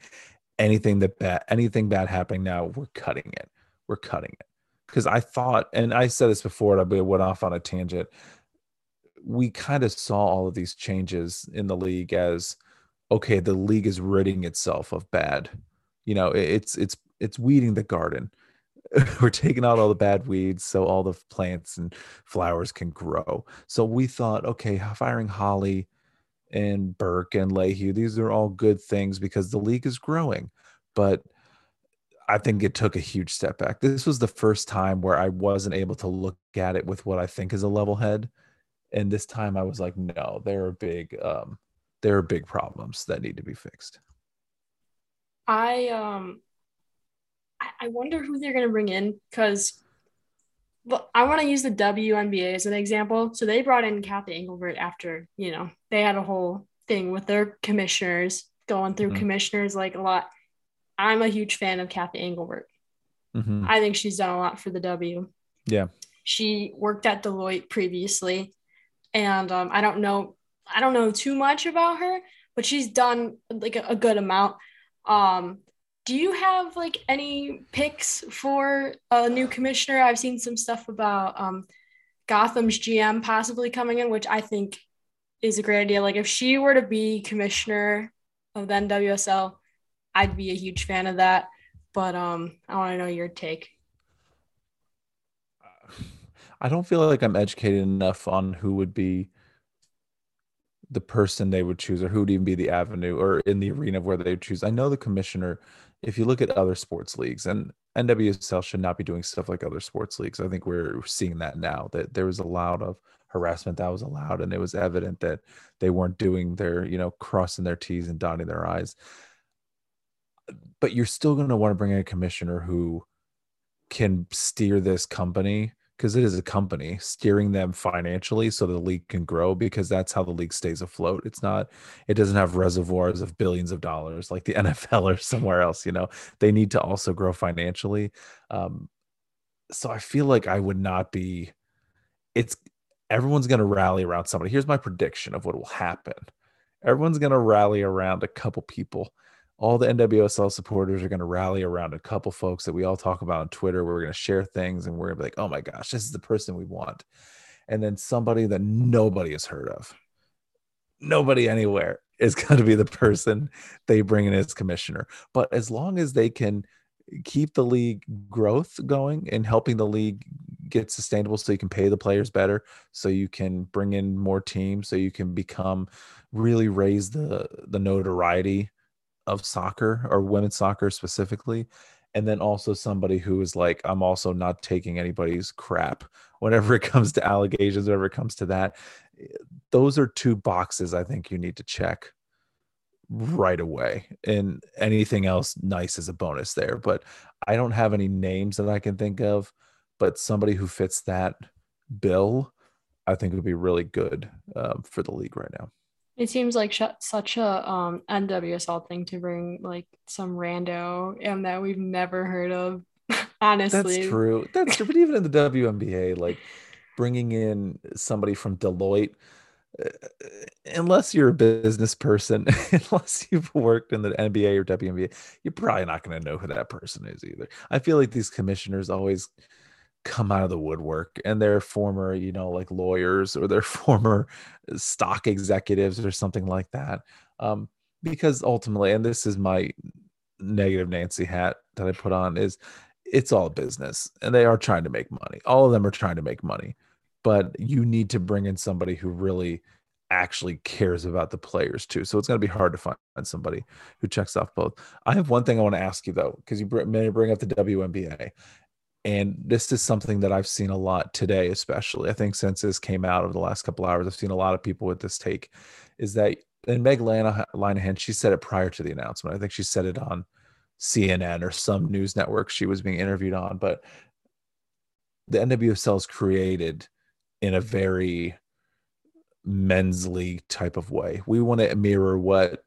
anything that bad anything bad happening now we're cutting it. We're cutting it. Because i thought and i said this before but it went off on a tangent. We kind of saw all of these changes in the league as okay the league is ridding itself of bad. You know it's it's it's weeding the garden. We're taking out all the bad weeds so all the plants and flowers can grow. So we thought okay firing holly and Burke and LaHue. These are all good things because the league is growing. But I think it took a huge step back. This was the first time where I wasn't able to look at it with what I think is a level head. And this time I was like, no, there are big um there are big problems that need to be fixed. I um I wonder who they're gonna bring in because well, I want to use the WNBA as an example. So they brought in Cathy Engelbert after, you know, they had a whole thing with their commissioners going through mm-hmm. commissioners like a lot. I'm a huge fan of Cathy Engelbert. Mm-hmm. I think she's done a lot for the W. Yeah. She worked at Deloitte previously. And um, I don't know, I don't know too much about her, but she's done like a, a good amount. Um, do you have like any picks for a new commissioner? I've seen some stuff about um, Gotham's GM possibly coming in, which I think is a great idea. Like if she were to be commissioner of the NWSL, I'd be a huge fan of that. But um, I want to know your take. I don't feel like I'm educated enough on who would be the person they would choose or who would even be the avenue or in the arena where they would choose. I know the commissioner if you look at other sports leagues and NWSL should not be doing stuff like other sports leagues. I think we're seeing that now that there was a lot of harassment that was allowed and it was evident that they weren't doing their, you know, crossing their T's and dotting their I's. But you're still going to want to bring in a commissioner who can steer this company because it is a company steering them financially so the league can grow because that's how the league stays afloat. It's not, it doesn't have reservoirs of billions of dollars like the NFL or somewhere else. You know, they need to also grow financially. Um, so I feel like I would not be, it's, everyone's going to rally around somebody. Here's my prediction of what will happen everyone's going to rally around a couple people all the NWSL supporters are going to rally around a couple folks that we all talk about on Twitter. We're going to share things and we're going to be like, oh my gosh, this is the person we want. And then somebody that nobody has heard of, nobody anywhere is going to be the person they bring in as commissioner. But as long as they can keep the league growth going and helping the league get sustainable so you can pay the players better, so you can bring in more teams, so you can become really raise the the notoriety of soccer or women's soccer specifically and then also somebody who is like i'm also not taking anybody's crap whenever it comes to allegations whenever it comes to that those are two boxes i think you need to check right away and anything else nice is a bonus there but i don't have any names that i can think of but somebody who fits that bill i think would be really good um, for the league right now it seems like sh- such a um NWSL thing to bring like some rando and that we've never heard of. Honestly, that's true. That's true. But even in the WNBA, like bringing in somebody from Deloitte, uh, unless you're a business person, unless you've worked in the NBA or WNBA, you're probably not going to know who that person is either. I feel like these commissioners always come out of the woodwork and they're former you know like lawyers or they're former stock executives or something like that um, because ultimately and this is my negative nancy hat that i put on is it's all business and they are trying to make money. All of them are trying to make money but you need to bring in somebody who really actually cares about the players too. So it's going to be hard to find somebody who checks off both. I have one thing i want to ask you though because you may bring up the WNBA and this is something that I've seen a lot today, especially. I think since this came out over the last couple hours, I've seen a lot of people with this take. Is that and Meg Linehan, she said it prior to the announcement. I think she said it on CNN or some news network she was being interviewed on. But the NWSL is created in a very men's league type of way. We want to mirror what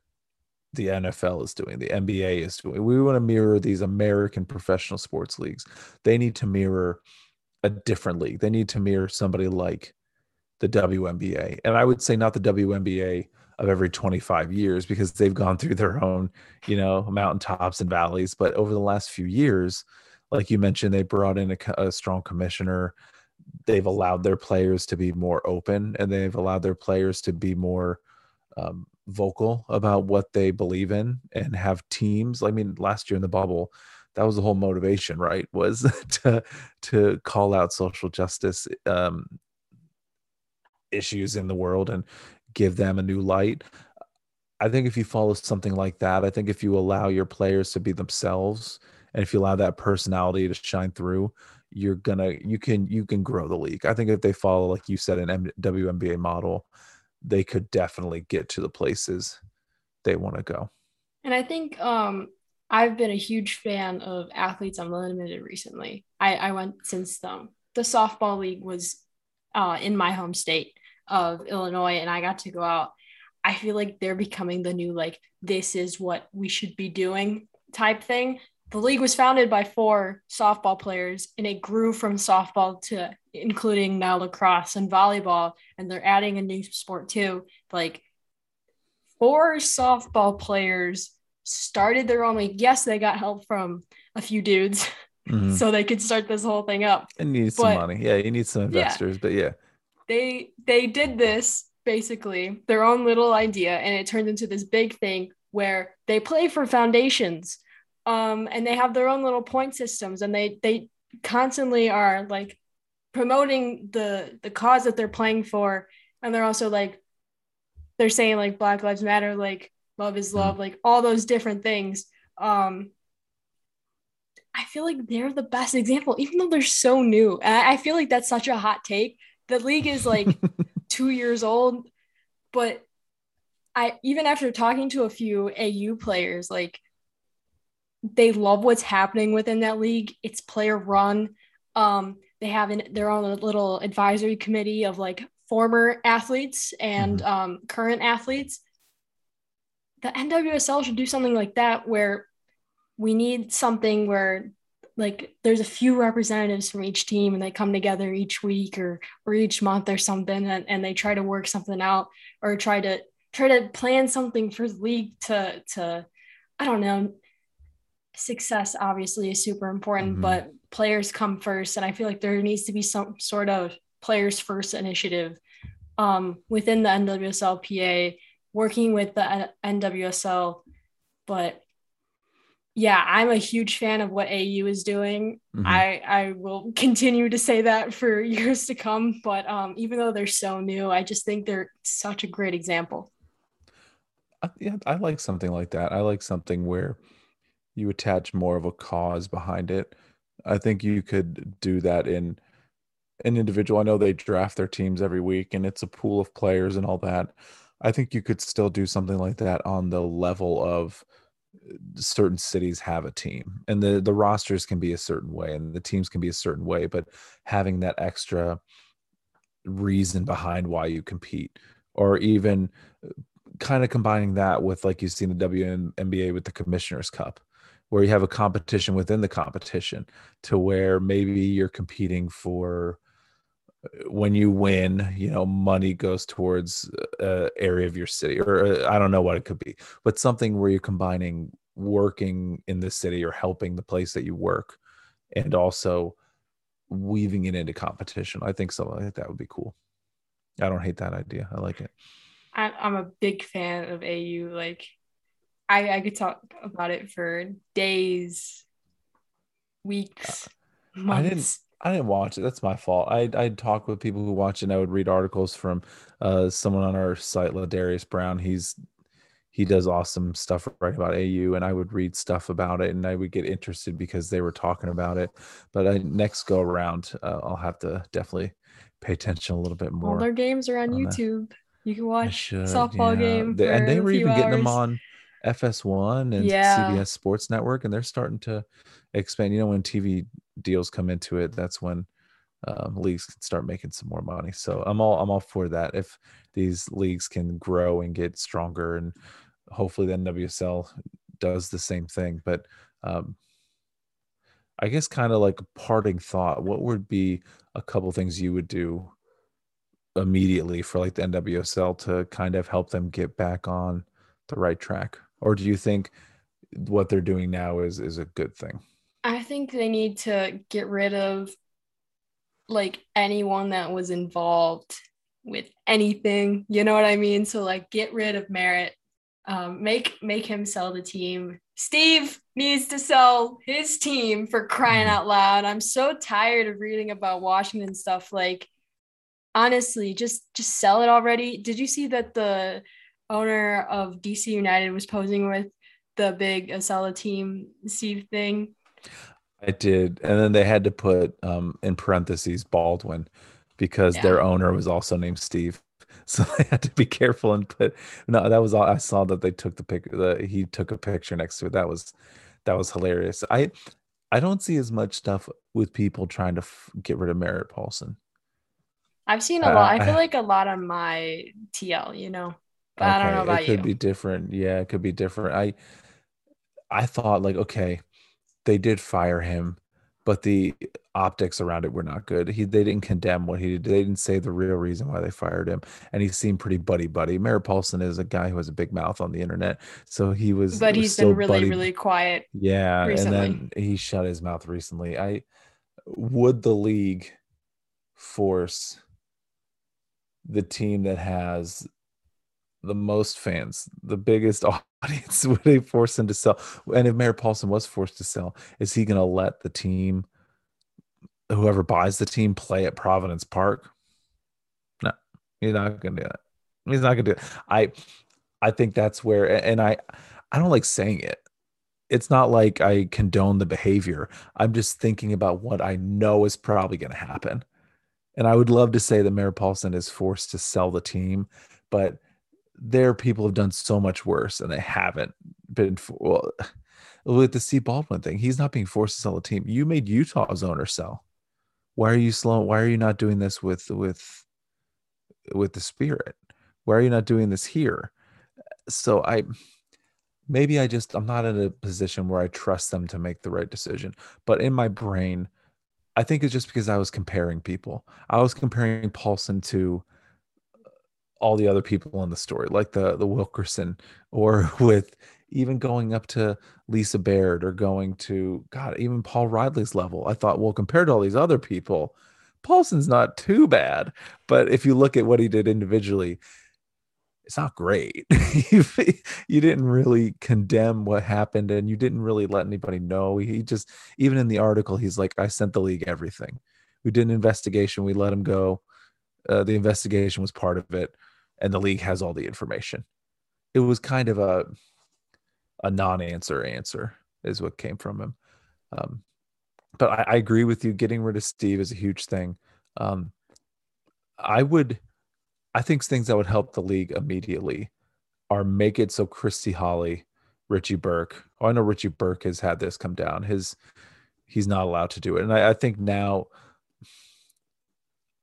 the NFL is doing, the NBA is doing. We want to mirror these American professional sports leagues. They need to mirror a different league. They need to mirror somebody like the WNBA. And I would say not the WNBA of every 25 years because they've gone through their own, you know, mountaintops and valleys. But over the last few years, like you mentioned, they brought in a, a strong commissioner. They've allowed their players to be more open and they've allowed their players to be more um, vocal about what they believe in and have teams. I mean, last year in the bubble, that was the whole motivation, right? Was to to call out social justice um, issues in the world and give them a new light. I think if you follow something like that, I think if you allow your players to be themselves and if you allow that personality to shine through, you're gonna you can you can grow the league. I think if they follow, like you said, an WNBA model, they could definitely get to the places they want to go. And I think um, I've been a huge fan of Athletes Unlimited recently. I, I went since um, the softball league was uh, in my home state of Illinois, and I got to go out. I feel like they're becoming the new, like, this is what we should be doing type thing the league was founded by four softball players and it grew from softball to including now lacrosse and volleyball and they're adding a new sport too. Like four softball players started their own league. Yes they got help from a few dudes mm-hmm. so they could start this whole thing up. And need some money. Yeah you need some investors yeah, but yeah. They they did this basically their own little idea and it turned into this big thing where they play for foundations um, and they have their own little point systems and they they constantly are like promoting the the cause that they're playing for and they're also like they're saying like black lives matter like love is love mm. like all those different things um i feel like they're the best example even though they're so new and I, I feel like that's such a hot take the league is like two years old but i even after talking to a few au players like they love what's happening within that league. It's player run. Um, they have in their own little advisory committee of like former athletes and mm-hmm. um, current athletes. The NWSL should do something like that where we need something where like there's a few representatives from each team and they come together each week or or each month or something and, and they try to work something out or try to try to plan something for the league to to I don't know success obviously is super important mm-hmm. but players come first and I feel like there needs to be some sort of players first initiative um, within the NWSLPA working with the NWSL but yeah, I'm a huge fan of what AU is doing. Mm-hmm. I I will continue to say that for years to come. But um, even though they're so new, I just think they're such a great example. I, yeah, I like something like that. I like something where you attach more of a cause behind it. I think you could do that in an individual. I know they draft their teams every week, and it's a pool of players and all that. I think you could still do something like that on the level of certain cities have a team and the the rosters can be a certain way and the teams can be a certain way but having that extra reason behind why you compete or even uh, kind of combining that with like you see in the WNBA with the commissioners cup where you have a competition within the competition to where maybe you're competing for uh, when you win you know money goes towards a area of your city or uh, i don't know what it could be but something where you're combining working in the city or helping the place that you work and also weaving it into competition. I think something like that would be cool. I don't hate that idea. I like it. I'm a big fan of AU. Like, I, I could talk about it for days, weeks, months. I didn't. I didn't watch it. That's my fault. I I'd talk with people who watch it. and I would read articles from uh, someone on our site, Ladarius Brown. He's he does awesome stuff right about AU, and I would read stuff about it, and I would get interested because they were talking about it. But I, next go around, uh, I'll have to definitely pay attention a little bit more. All their games are on, on YouTube. That. You can watch should, softball yeah. game, and they were even hours. getting them on FS1 and yeah. CBS Sports Network, and they're starting to expand. You know, when TV deals come into it, that's when um, leagues can start making some more money. So I'm all I'm all for that. If these leagues can grow and get stronger and hopefully the NWSL does the same thing. But um, I guess kind of like a parting thought, what would be a couple things you would do immediately for like the NWSL to kind of help them get back on the right track? Or do you think what they're doing now is is a good thing? I think they need to get rid of like anyone that was involved with anything. You know what I mean? So like get rid of Merritt, um, make make him sell the team. Steve needs to sell his team for crying mm-hmm. out loud. I'm so tired of reading about Washington stuff. Like, honestly, just just sell it already. Did you see that the owner of DC United was posing with the big Acela team Steve thing? I did, and then they had to put um, in parentheses Baldwin because yeah. their owner was also named Steve. so I had to be careful and put. No, that was all. I saw that they took the pic. The, he took a picture next to it. That was that was hilarious. I I don't see as much stuff with people trying to f- get rid of Merritt Paulson. I've seen a lot. I feel like a lot on my TL, you know. Okay, I don't know about it could you. be different. Yeah, it could be different. I I thought like, okay, they did fire him but the optics around it were not good. He they didn't condemn what he did. They didn't say the real reason why they fired him, and he seemed pretty buddy buddy. Merritt Paulson is a guy who has a big mouth on the internet, so he was. But he's been really buddy. really quiet. Yeah, recently. and then he shut his mouth recently. I would the league force the team that has the most fans, the biggest audience would they force him to sell? And if Merritt Paulson was forced to sell, is he going to let the team, whoever buys the team, play at Providence Park? No, he's not going to do that. He's not going to do it. I, I think that's where, and I, I don't like saying it. It's not like I condone the behavior. I'm just thinking about what I know is probably going to happen. And I would love to say that Merritt Paulson is forced to sell the team, but their people have done so much worse and they haven't been for, well with the Steve Baldwin thing. He's not being forced to sell the team. You made Utah's owner sell why are you slow why are you not doing this with with with the spirit why are you not doing this here so i maybe i just i'm not in a position where i trust them to make the right decision but in my brain i think it's just because i was comparing people i was comparing paulson to all the other people in the story like the the wilkerson or with even going up to Lisa Baird or going to God, even Paul Riley's level. I thought, well, compared to all these other people, Paulson's not too bad. But if you look at what he did individually, it's not great. you didn't really condemn what happened and you didn't really let anybody know. He just, even in the article, he's like, I sent the league everything. We did an investigation, we let him go. Uh, the investigation was part of it, and the league has all the information. It was kind of a a non-answer answer is what came from him. Um, but I, I, agree with you. Getting rid of Steve is a huge thing. Um, I would, I think things that would help the league immediately are make it so Christy Holly, Richie Burke. Oh, I know Richie Burke has had this come down. His he's not allowed to do it, and I, I think now.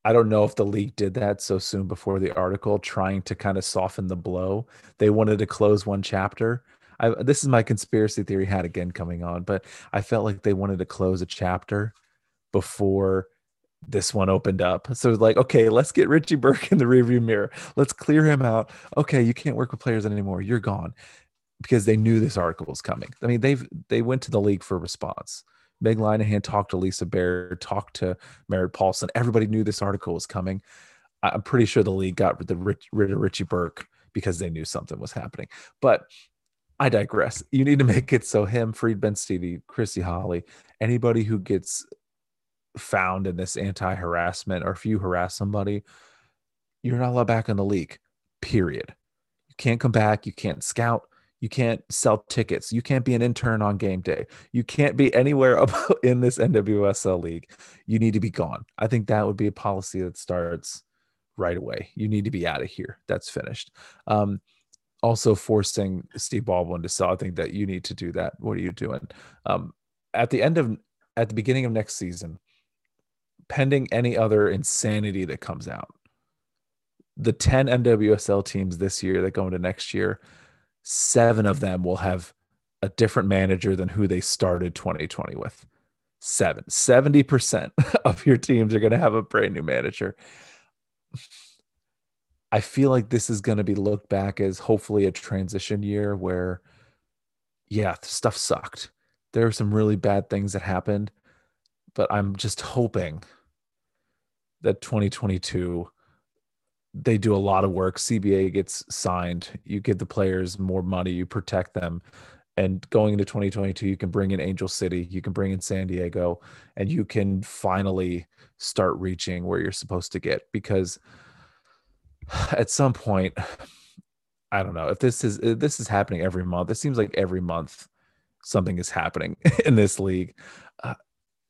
I don't know if the league did that so soon before the article, trying to kind of soften the blow. They wanted to close one chapter, I, this is my conspiracy theory hat again coming on, but I felt like they wanted to close a chapter before this one opened up. So like, okay, let's get Richie Burke in the rearview mirror. Let's clear him out. Okay, you can't work with players anymore. You're gone because they knew this article was coming. I mean, they've they went to the league for response. Meg Linehan talked to Lisa Baird, talked to Merritt Paulson. Everybody knew this article was coming. I'm pretty sure the league got rid of Richie Burke because they knew something was happening. But I digress. You need to make it so him, Farid Benstiti, Christy Holly, anybody who gets found in this anti-harassment or if you harass somebody, you're not allowed back in the league. Period. You can't come back. You can't scout. You can't sell tickets. You can't be an intern on game day. You can't be anywhere in this NWSL league. You need to be gone. I think that would be a policy that starts right away. You need to be out of here. That's finished. Um, also forcing Steve Baldwin to sell. I think that you need to do that. What are you doing? Um, at the end of at the beginning of next season, pending any other insanity that comes out, the 10 NWSL teams this year that go into next year, seven of them will have a different manager than who they started 2020 with. Seven, 70% of your teams are going to have a brand new manager. I feel like this is going to be looked back as hopefully a transition year where, yeah, stuff sucked. There are some really bad things that happened, but I'm just hoping that 2022 they do a lot of work. CBA gets signed. You give the players more money. You protect them. And going into 2022, you can bring in Angel City, you can bring in San Diego, and you can finally start reaching where you're supposed to get because at some point i don't know if this is if this is happening every month it seems like every month something is happening in this league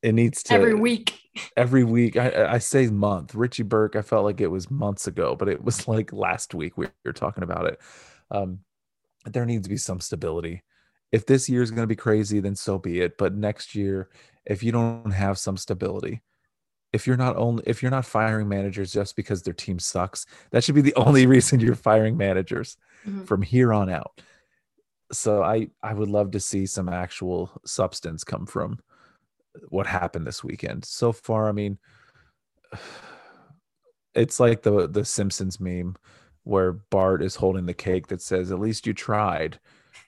it needs to every week. every week. I, I say month. Richie burke i felt like it was months ago but it was like last week we were talking about it. Um there needs to be some stability. If this year is going to be crazy then so be it. But next year if you don't have some stability if you're not only if you're not firing managers just because their team sucks that should be the only reason you're firing managers mm-hmm. from here on out. So i i would love to see some actual substance come from what happened this weekend so far i mean it's like the the simpsons meme where bart is holding the cake that says at least you tried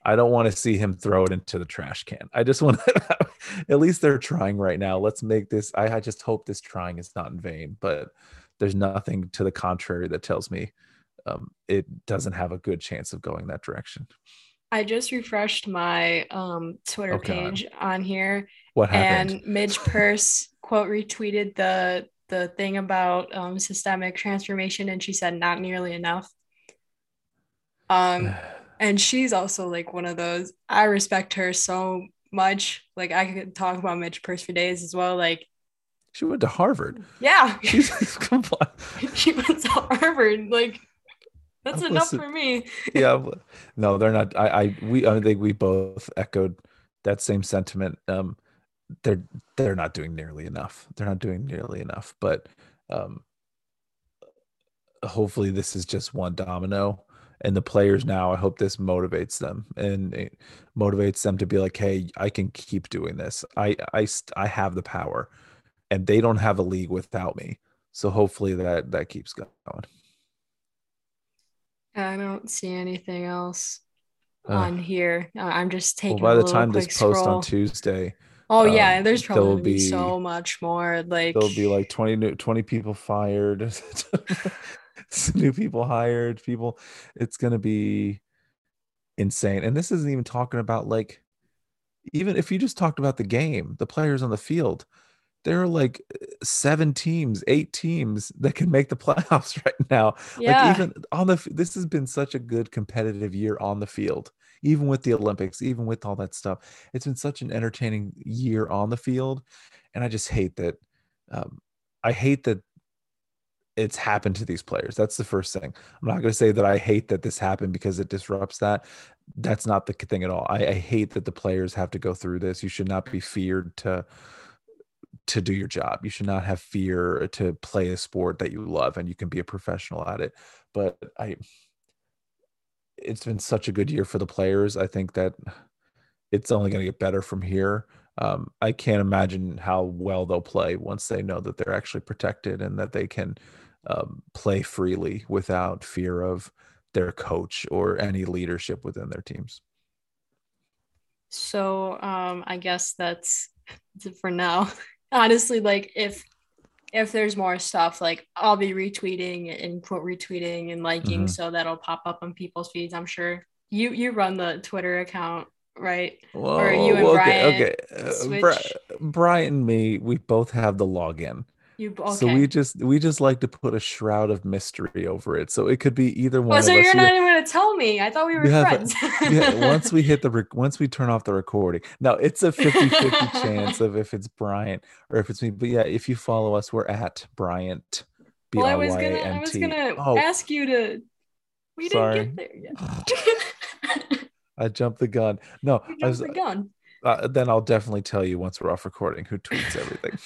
I don't want to see him throw it into the trash can. I just want to, at least they're trying right now. Let's make this. I, I just hope this trying is not in vain, but there's nothing to the contrary that tells me um, it doesn't have a good chance of going that direction. I just refreshed my um, Twitter oh, page on here. What happened? And Midge Purce quote retweeted the the thing about um, systemic transformation, and she said not nearly enough. Um, and she's also like one of those i respect her so much like i could talk about midge Purce for days as well like she went to harvard yeah she's she went to harvard like that's enough Listen, for me. Yeah no they're not i i we i think we both echoed that same sentiment. Um they're they're not doing nearly enough. They're not doing nearly enough, but um, hopefully this is just one domino and the players now i hope this motivates them and it motivates them to be like hey i can keep doing this. I i i have the power and they don't have a league without me. So hopefully that that keeps going i don't see anything else uh, on here i'm just taking well, by the time this post on tuesday oh yeah um, there's probably be so much more like there'll be like 20 new 20 people fired new people hired, people. It's gonna be insane. And this isn't even talking about like even if you just talked about the game, the players on the field, there are like seven teams, eight teams that can make the playoffs right now. Yeah. Like even on the this has been such a good competitive year on the field, even with the Olympics, even with all that stuff. It's been such an entertaining year on the field, and I just hate that. Um, I hate that it's happened to these players. That's the first thing. I'm not going to say that I hate that this happened because it disrupts that. That's not the thing at all. I, I, hate that the players have to go through this. You should not be feared to to do your job. You should not have fear to play a sport that you love and you can be a professional at it. But I it's been such a good year for the players. I think that it's only going to get better from here um, I can't imagine how well they'll play once they know that they're actually protected and that they can um, play freely without fear of their coach or any leadership within their teams. So um, I guess that's it for now. Honestly, like if if there's more stuff, like I'll be retweeting and quote retweeting and liking, mm-hmm. so that'll pop up on people's feeds. I'm sure you you run the Twitter account, right? Whoa, or you and okay, Bryant. Okay, uh, Bri- Bryant and me, we both have the login. You okay. So we just we just like to put a shroud of mystery over it. So it could be either one. Oh, so you're us. not even going to tell me? I thought we were we friends. Yeah, once we hit the rec- once we turn off the recording. Now it's a 50-50 chance of if it's Bryant or if it's me. But yeah, if you follow us, we're at Bryant. B-R-Y-A-N-T. Well, I was gonna I was gonna oh, ask you to. We sorry. didn't get there yet. I jumped the gun. No, I was the gun. Uh, then I'll definitely tell you once we're off recording who tweets everything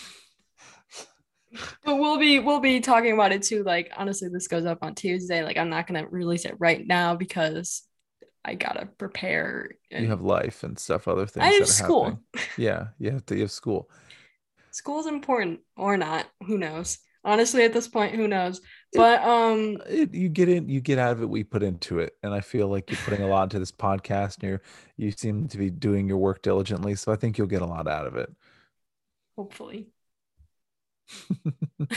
but we'll be we'll be talking about it too. Like honestly, this goes up on Tuesday. Like I'm not gonna release it right now because I gotta prepare. And... You have life and stuff, other things. I have school. Happening. Yeah, you have to. You have school. School's important or not? Who knows? Honestly, at this point, who knows? But um, it, you get in, you get out of it. We put into it, and I feel like you're putting a lot into this podcast. And you're, you seem to be doing your work diligently, so I think you'll get a lot out of it. Hopefully.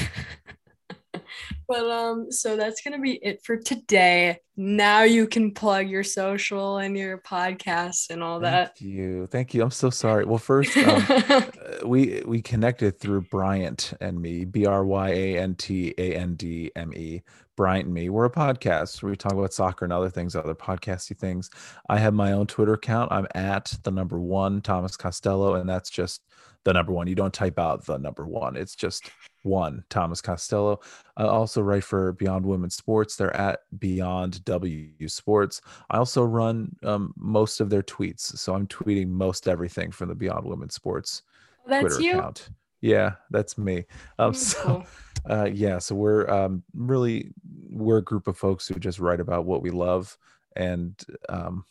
but um so that's gonna be it for today. Now you can plug your social and your podcast and all that. thank you. Thank you. I'm so sorry. Well first um, uh, we we connected through bryant and me b-r-y-a-n-t-a-n-d-m-e bryant and me we're a podcast where we talk about soccer and other things other podcasty things i have my own twitter account i'm at the number one thomas costello and that's just the number one. You don't type out the number one. It's just one, Thomas Costello. I also write for Beyond Women's Sports. They're at Beyond W Sports. I also run um, most of their tweets. So I'm tweeting most everything from the Beyond Women's Sports that's Twitter you? account. Yeah, that's me. Um, so, uh, yeah, so we're um, really we're a group of folks who just write about what we love, and um,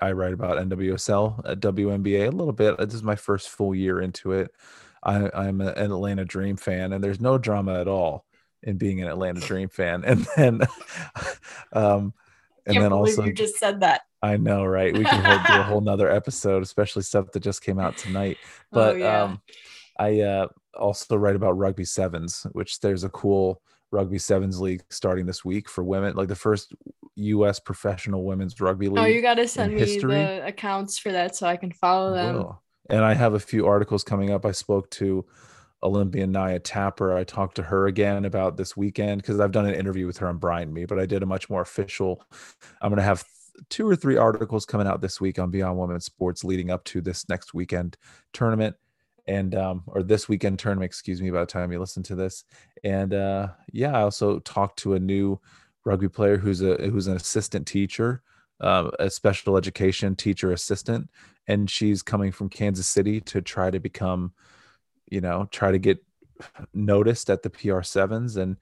I write about NWSL at WNBA a little bit. This is my first full year into it. I, am an Atlanta Dream fan, and there's no drama at all in being an Atlanta Dream fan. And then, um, and then also you just said that. I know, right? We can hold, do a whole nother episode, especially stuff that just came out tonight. Oh, but oh, yeah. um, I uh, also write about rugby sevens, which there's a cool rugby sevens league starting this week for women like the first us professional women's rugby league oh you got to send me history. the accounts for that so i can follow them. and i have a few articles coming up. I spoke to olympian naya tapper. I talked to her again about this weekend because i've done an interview with her on brian me but i did a much more official i'm going to have two or three articles coming out this week on beyond women's sports leading up to this next weekend tournament and um, or this weekend tournament, excuse me, by the time you listen to this. And uh, yeah, I also talked to a new rugby player who's a who's an assistant teacher uh, a special education teacher assistant, and she's coming from Kansas City to try to become, you know, try to get noticed at the PR sevens and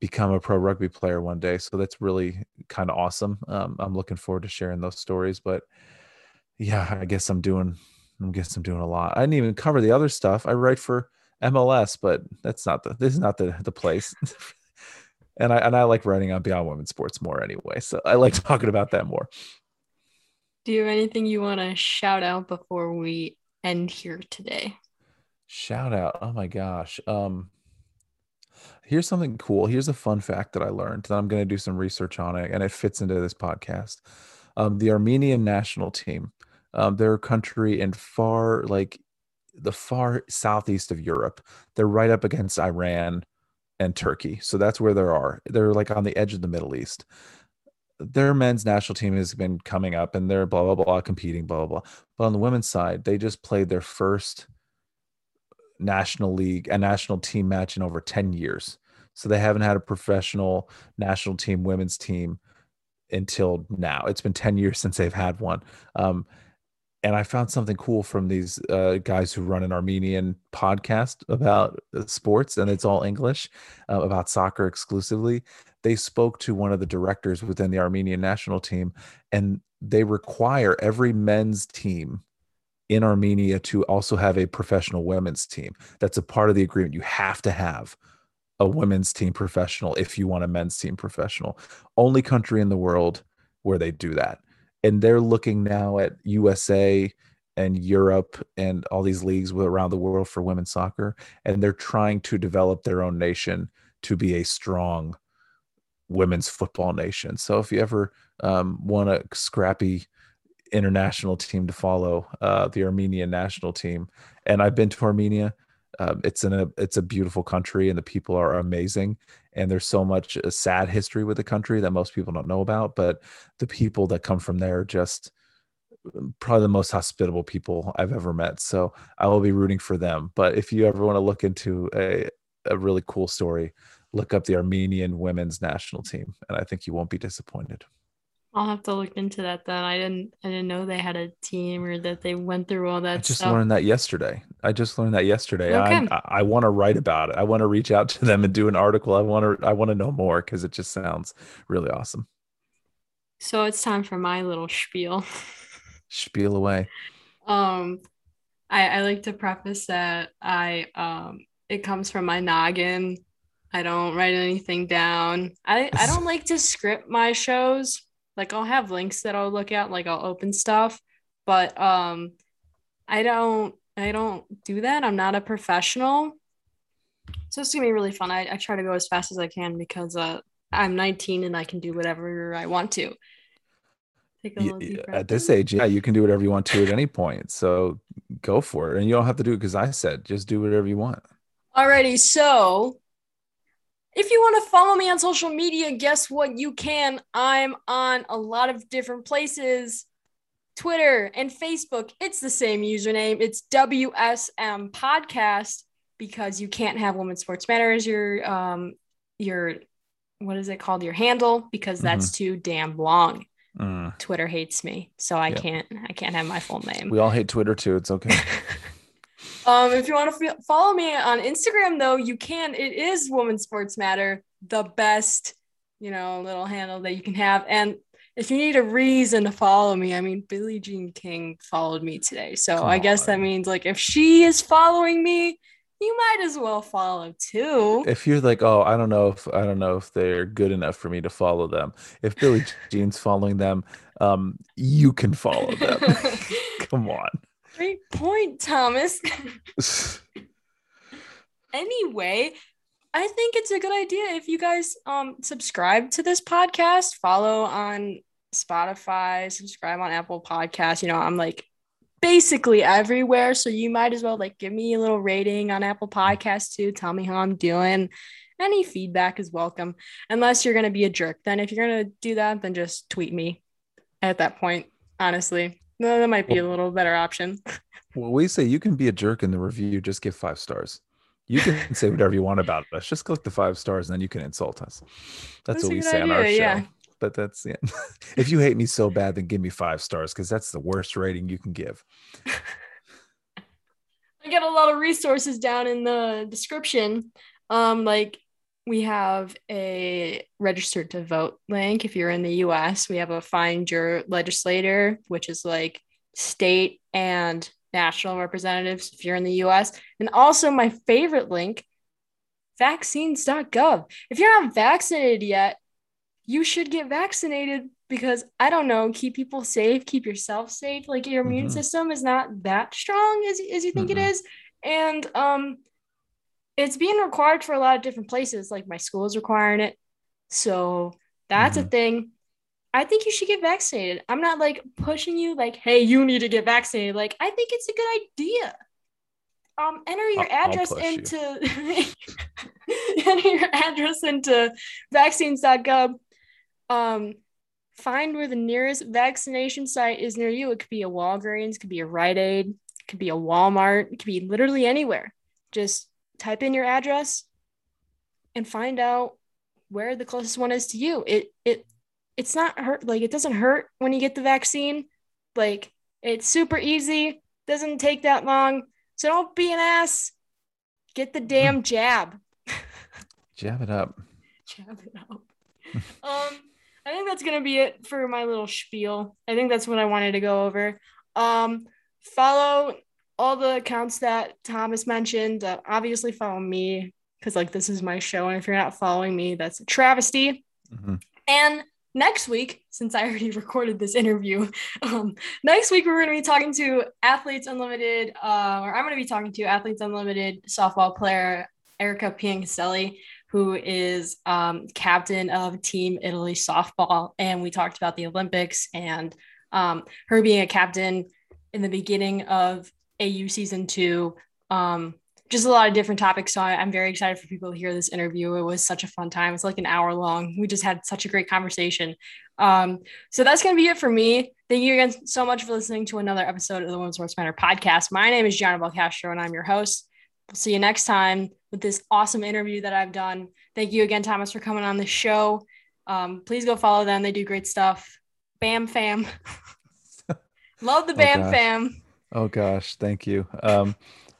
become a pro rugby player one day. So that's really kind of awesome. Um, I'm looking forward to sharing those stories. But yeah, I guess I'm doing. I guess I'm doing a lot. I didn't even cover the other stuff. I write for MLS, but that's not the. This is not the the place. and I and I like writing on Beyond Women's Sports more anyway. So I like talking about that more. Do you have anything you want to shout out before we end here today? Shout out. Oh my gosh. Um here's something cool. Here's a fun fact that I learned that I'm going to do some research on it and it fits into this podcast. Um, the Armenian national team, um, their country in far like the far southeast of Europe. They're right up against Iran and Turkey. So that's where they are. They're like on the edge of the Middle East. Their men's national team has been coming up and they're blah blah blah competing, blah blah blah. But on the women's side, they just played their first national league, a national team match in over 10 years. So they haven't had a professional national team women's team until now. It's been 10 years since they've had one. Um, and I found something cool from these uh, guys who run an Armenian podcast about uh, sports, and it's all English uh, about soccer exclusively. They spoke to one of the directors within the Armenian national team, and they require every men's team in Armenia to also have a professional women's team. That's a part of the agreement. You have to have a women's team professional if you want a men's team professional. Only country in the world where they do that. And they're looking now at USA and Europe and all these leagues around the world for women's soccer. And they're trying to develop their own nation to be a strong women's football nation. So if you ever um, want a scrappy international team to follow, uh, the Armenian national team. And I've been to Armenia. Um, it's in a it's a beautiful country, and the people are amazing. And there's so much a uh, sad history with the country that most people don't know about. But the people that come from there are just um, probably the most hospitable people I've ever met. So I will be rooting for them. But if you ever want to look into a a really cool story, look up the Armenian women's national team, and I think you won't be disappointed. I'll have to look into that then. I didn't I didn't know they had a team or that they went through all that I just stuff. learned that yesterday. I just learned that yesterday. Okay. I I want to write about it. I want to reach out to them and do an article. I want to I want to know more cuz it just sounds really awesome. So it's time for my little spiel. spiel away. Um I I like to preface that I um it comes from my noggin. I don't write anything down. I, I don't like to script my shows like I'll have links that I'll look at, like I'll open stuff, but um I don't I don't do that. I'm not a professional. So it's gonna be really fun. I, I try to go as fast as I can because uh I'm 19 and I can do whatever I want to. at this age, yeah, you can do whatever you want to at any point. So go for it. And you don't have to do it because I said just do whatever you want. Alrighty, so if you want to follow me on social media, guess what? You can. I'm on a lot of different places Twitter and Facebook. It's the same username. It's WSM Podcast because you can't have Women's Sports Matter as your, um, your, what is it called? Your handle because that's mm-hmm. too damn long. Mm. Twitter hates me, so I can't. I can't have my full name. We all hate Twitter too. It's okay. Um, if you want to f- follow me on Instagram, though, you can. It is Woman Sports Matter, the best, you know, little handle that you can have. And if you need a reason to follow me, I mean, Billie Jean King followed me today, so Come I guess that means like if she is following me, you might as well follow too. If you're like, oh, I don't know if I don't know if they're good enough for me to follow them. If Billie Jean's following them, um, you can follow them. Come on. Great point, Thomas. anyway, I think it's a good idea if you guys um subscribe to this podcast, follow on Spotify, subscribe on Apple Podcasts. You know, I'm like basically everywhere. So you might as well like give me a little rating on Apple Podcasts too. Tell me how I'm doing. Any feedback is welcome, unless you're gonna be a jerk. Then if you're gonna do that, then just tweet me at that point, honestly. No, that might be a little better option. well, we say you can be a jerk in the review. Just give five stars. You can say whatever you want about us. Just click the five stars, and then you can insult us. That's, That's what we say idea, on our show. Yeah. but that's yeah. if you hate me so bad, then give me five stars because that's the worst rating you can give. I get a lot of resources down in the description. Um, like we have a registered to vote link if you're in the US. We have a find your legislator, which is like state and national representatives if you're in the US. And also my favorite link, vaccines.gov. If you're not vaccinated yet, you should get vaccinated because I don't know, keep people safe, keep yourself safe. Like your immune mm-hmm. system is not that strong as, as you think mm-hmm. it is. And um it's being required for a lot of different places. Like my school is requiring it. So that's mm-hmm. a thing. I think you should get vaccinated. I'm not like pushing you like, hey, you need to get vaccinated. Like, I think it's a good idea. Um, enter your I'll, address I'll into enter your address into vaccines.gov. Um, find where the nearest vaccination site is near you. It could be a Walgreens, could be a Rite Aid, could be a Walmart, it could be literally anywhere. Just type in your address and find out where the closest one is to you. It it it's not hurt like it doesn't hurt when you get the vaccine. Like it's super easy, doesn't take that long. So don't be an ass. Get the damn jab. jab it up. Jab it up. um I think that's gonna be it for my little spiel. I think that's what I wanted to go over. Um follow all the accounts that Thomas mentioned. Uh, obviously follow me because like this is my show and if you're not following me that's a travesty. Mm-hmm. And next week, since I already recorded this interview, um, next week we're going to be talking to Athletes Unlimited, uh, or I'm going to be talking to Athletes Unlimited softball player Erika Piancastelli, who is um, captain of Team Italy softball. And we talked about the Olympics and um, her being a captain in the beginning of AU season two. Um, just a lot of different topics. So I, am very excited for people to hear this interview. It was such a fun time. It's like an hour long. We just had such a great conversation. Um, so that's going to be it for me. Thank you again so much for listening to another episode of the Women's Sports Matter podcast. My name is Gianna Belcastro and I'm your host. We'll see you next time with this awesome interview that I've done. Thank you again, Thomas, for coming on the show. Um, please go follow them. They do great stuff. Bam fam. Love the oh, Bam oh, fam. Oh gosh, thank you. Um,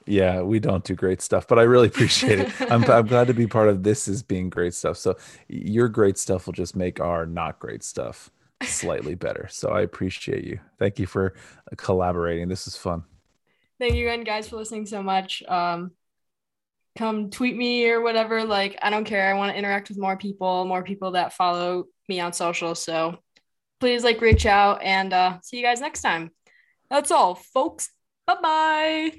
yeah, we don't do great stuff, but I really appreciate it. I'm, I'm glad to be part of this is being great stuff. So your great stuff will just make our not great stuff slightly better. So I appreciate you. Thank you for collaborating. This is fun. Thank you again, guys, for listening so much. Um, come tweet me or whatever. Like, I don't care. I want to interact with more people, more people that follow me on social. So please like reach out and uh, see you guys next time. That's all, folks. Bye bye.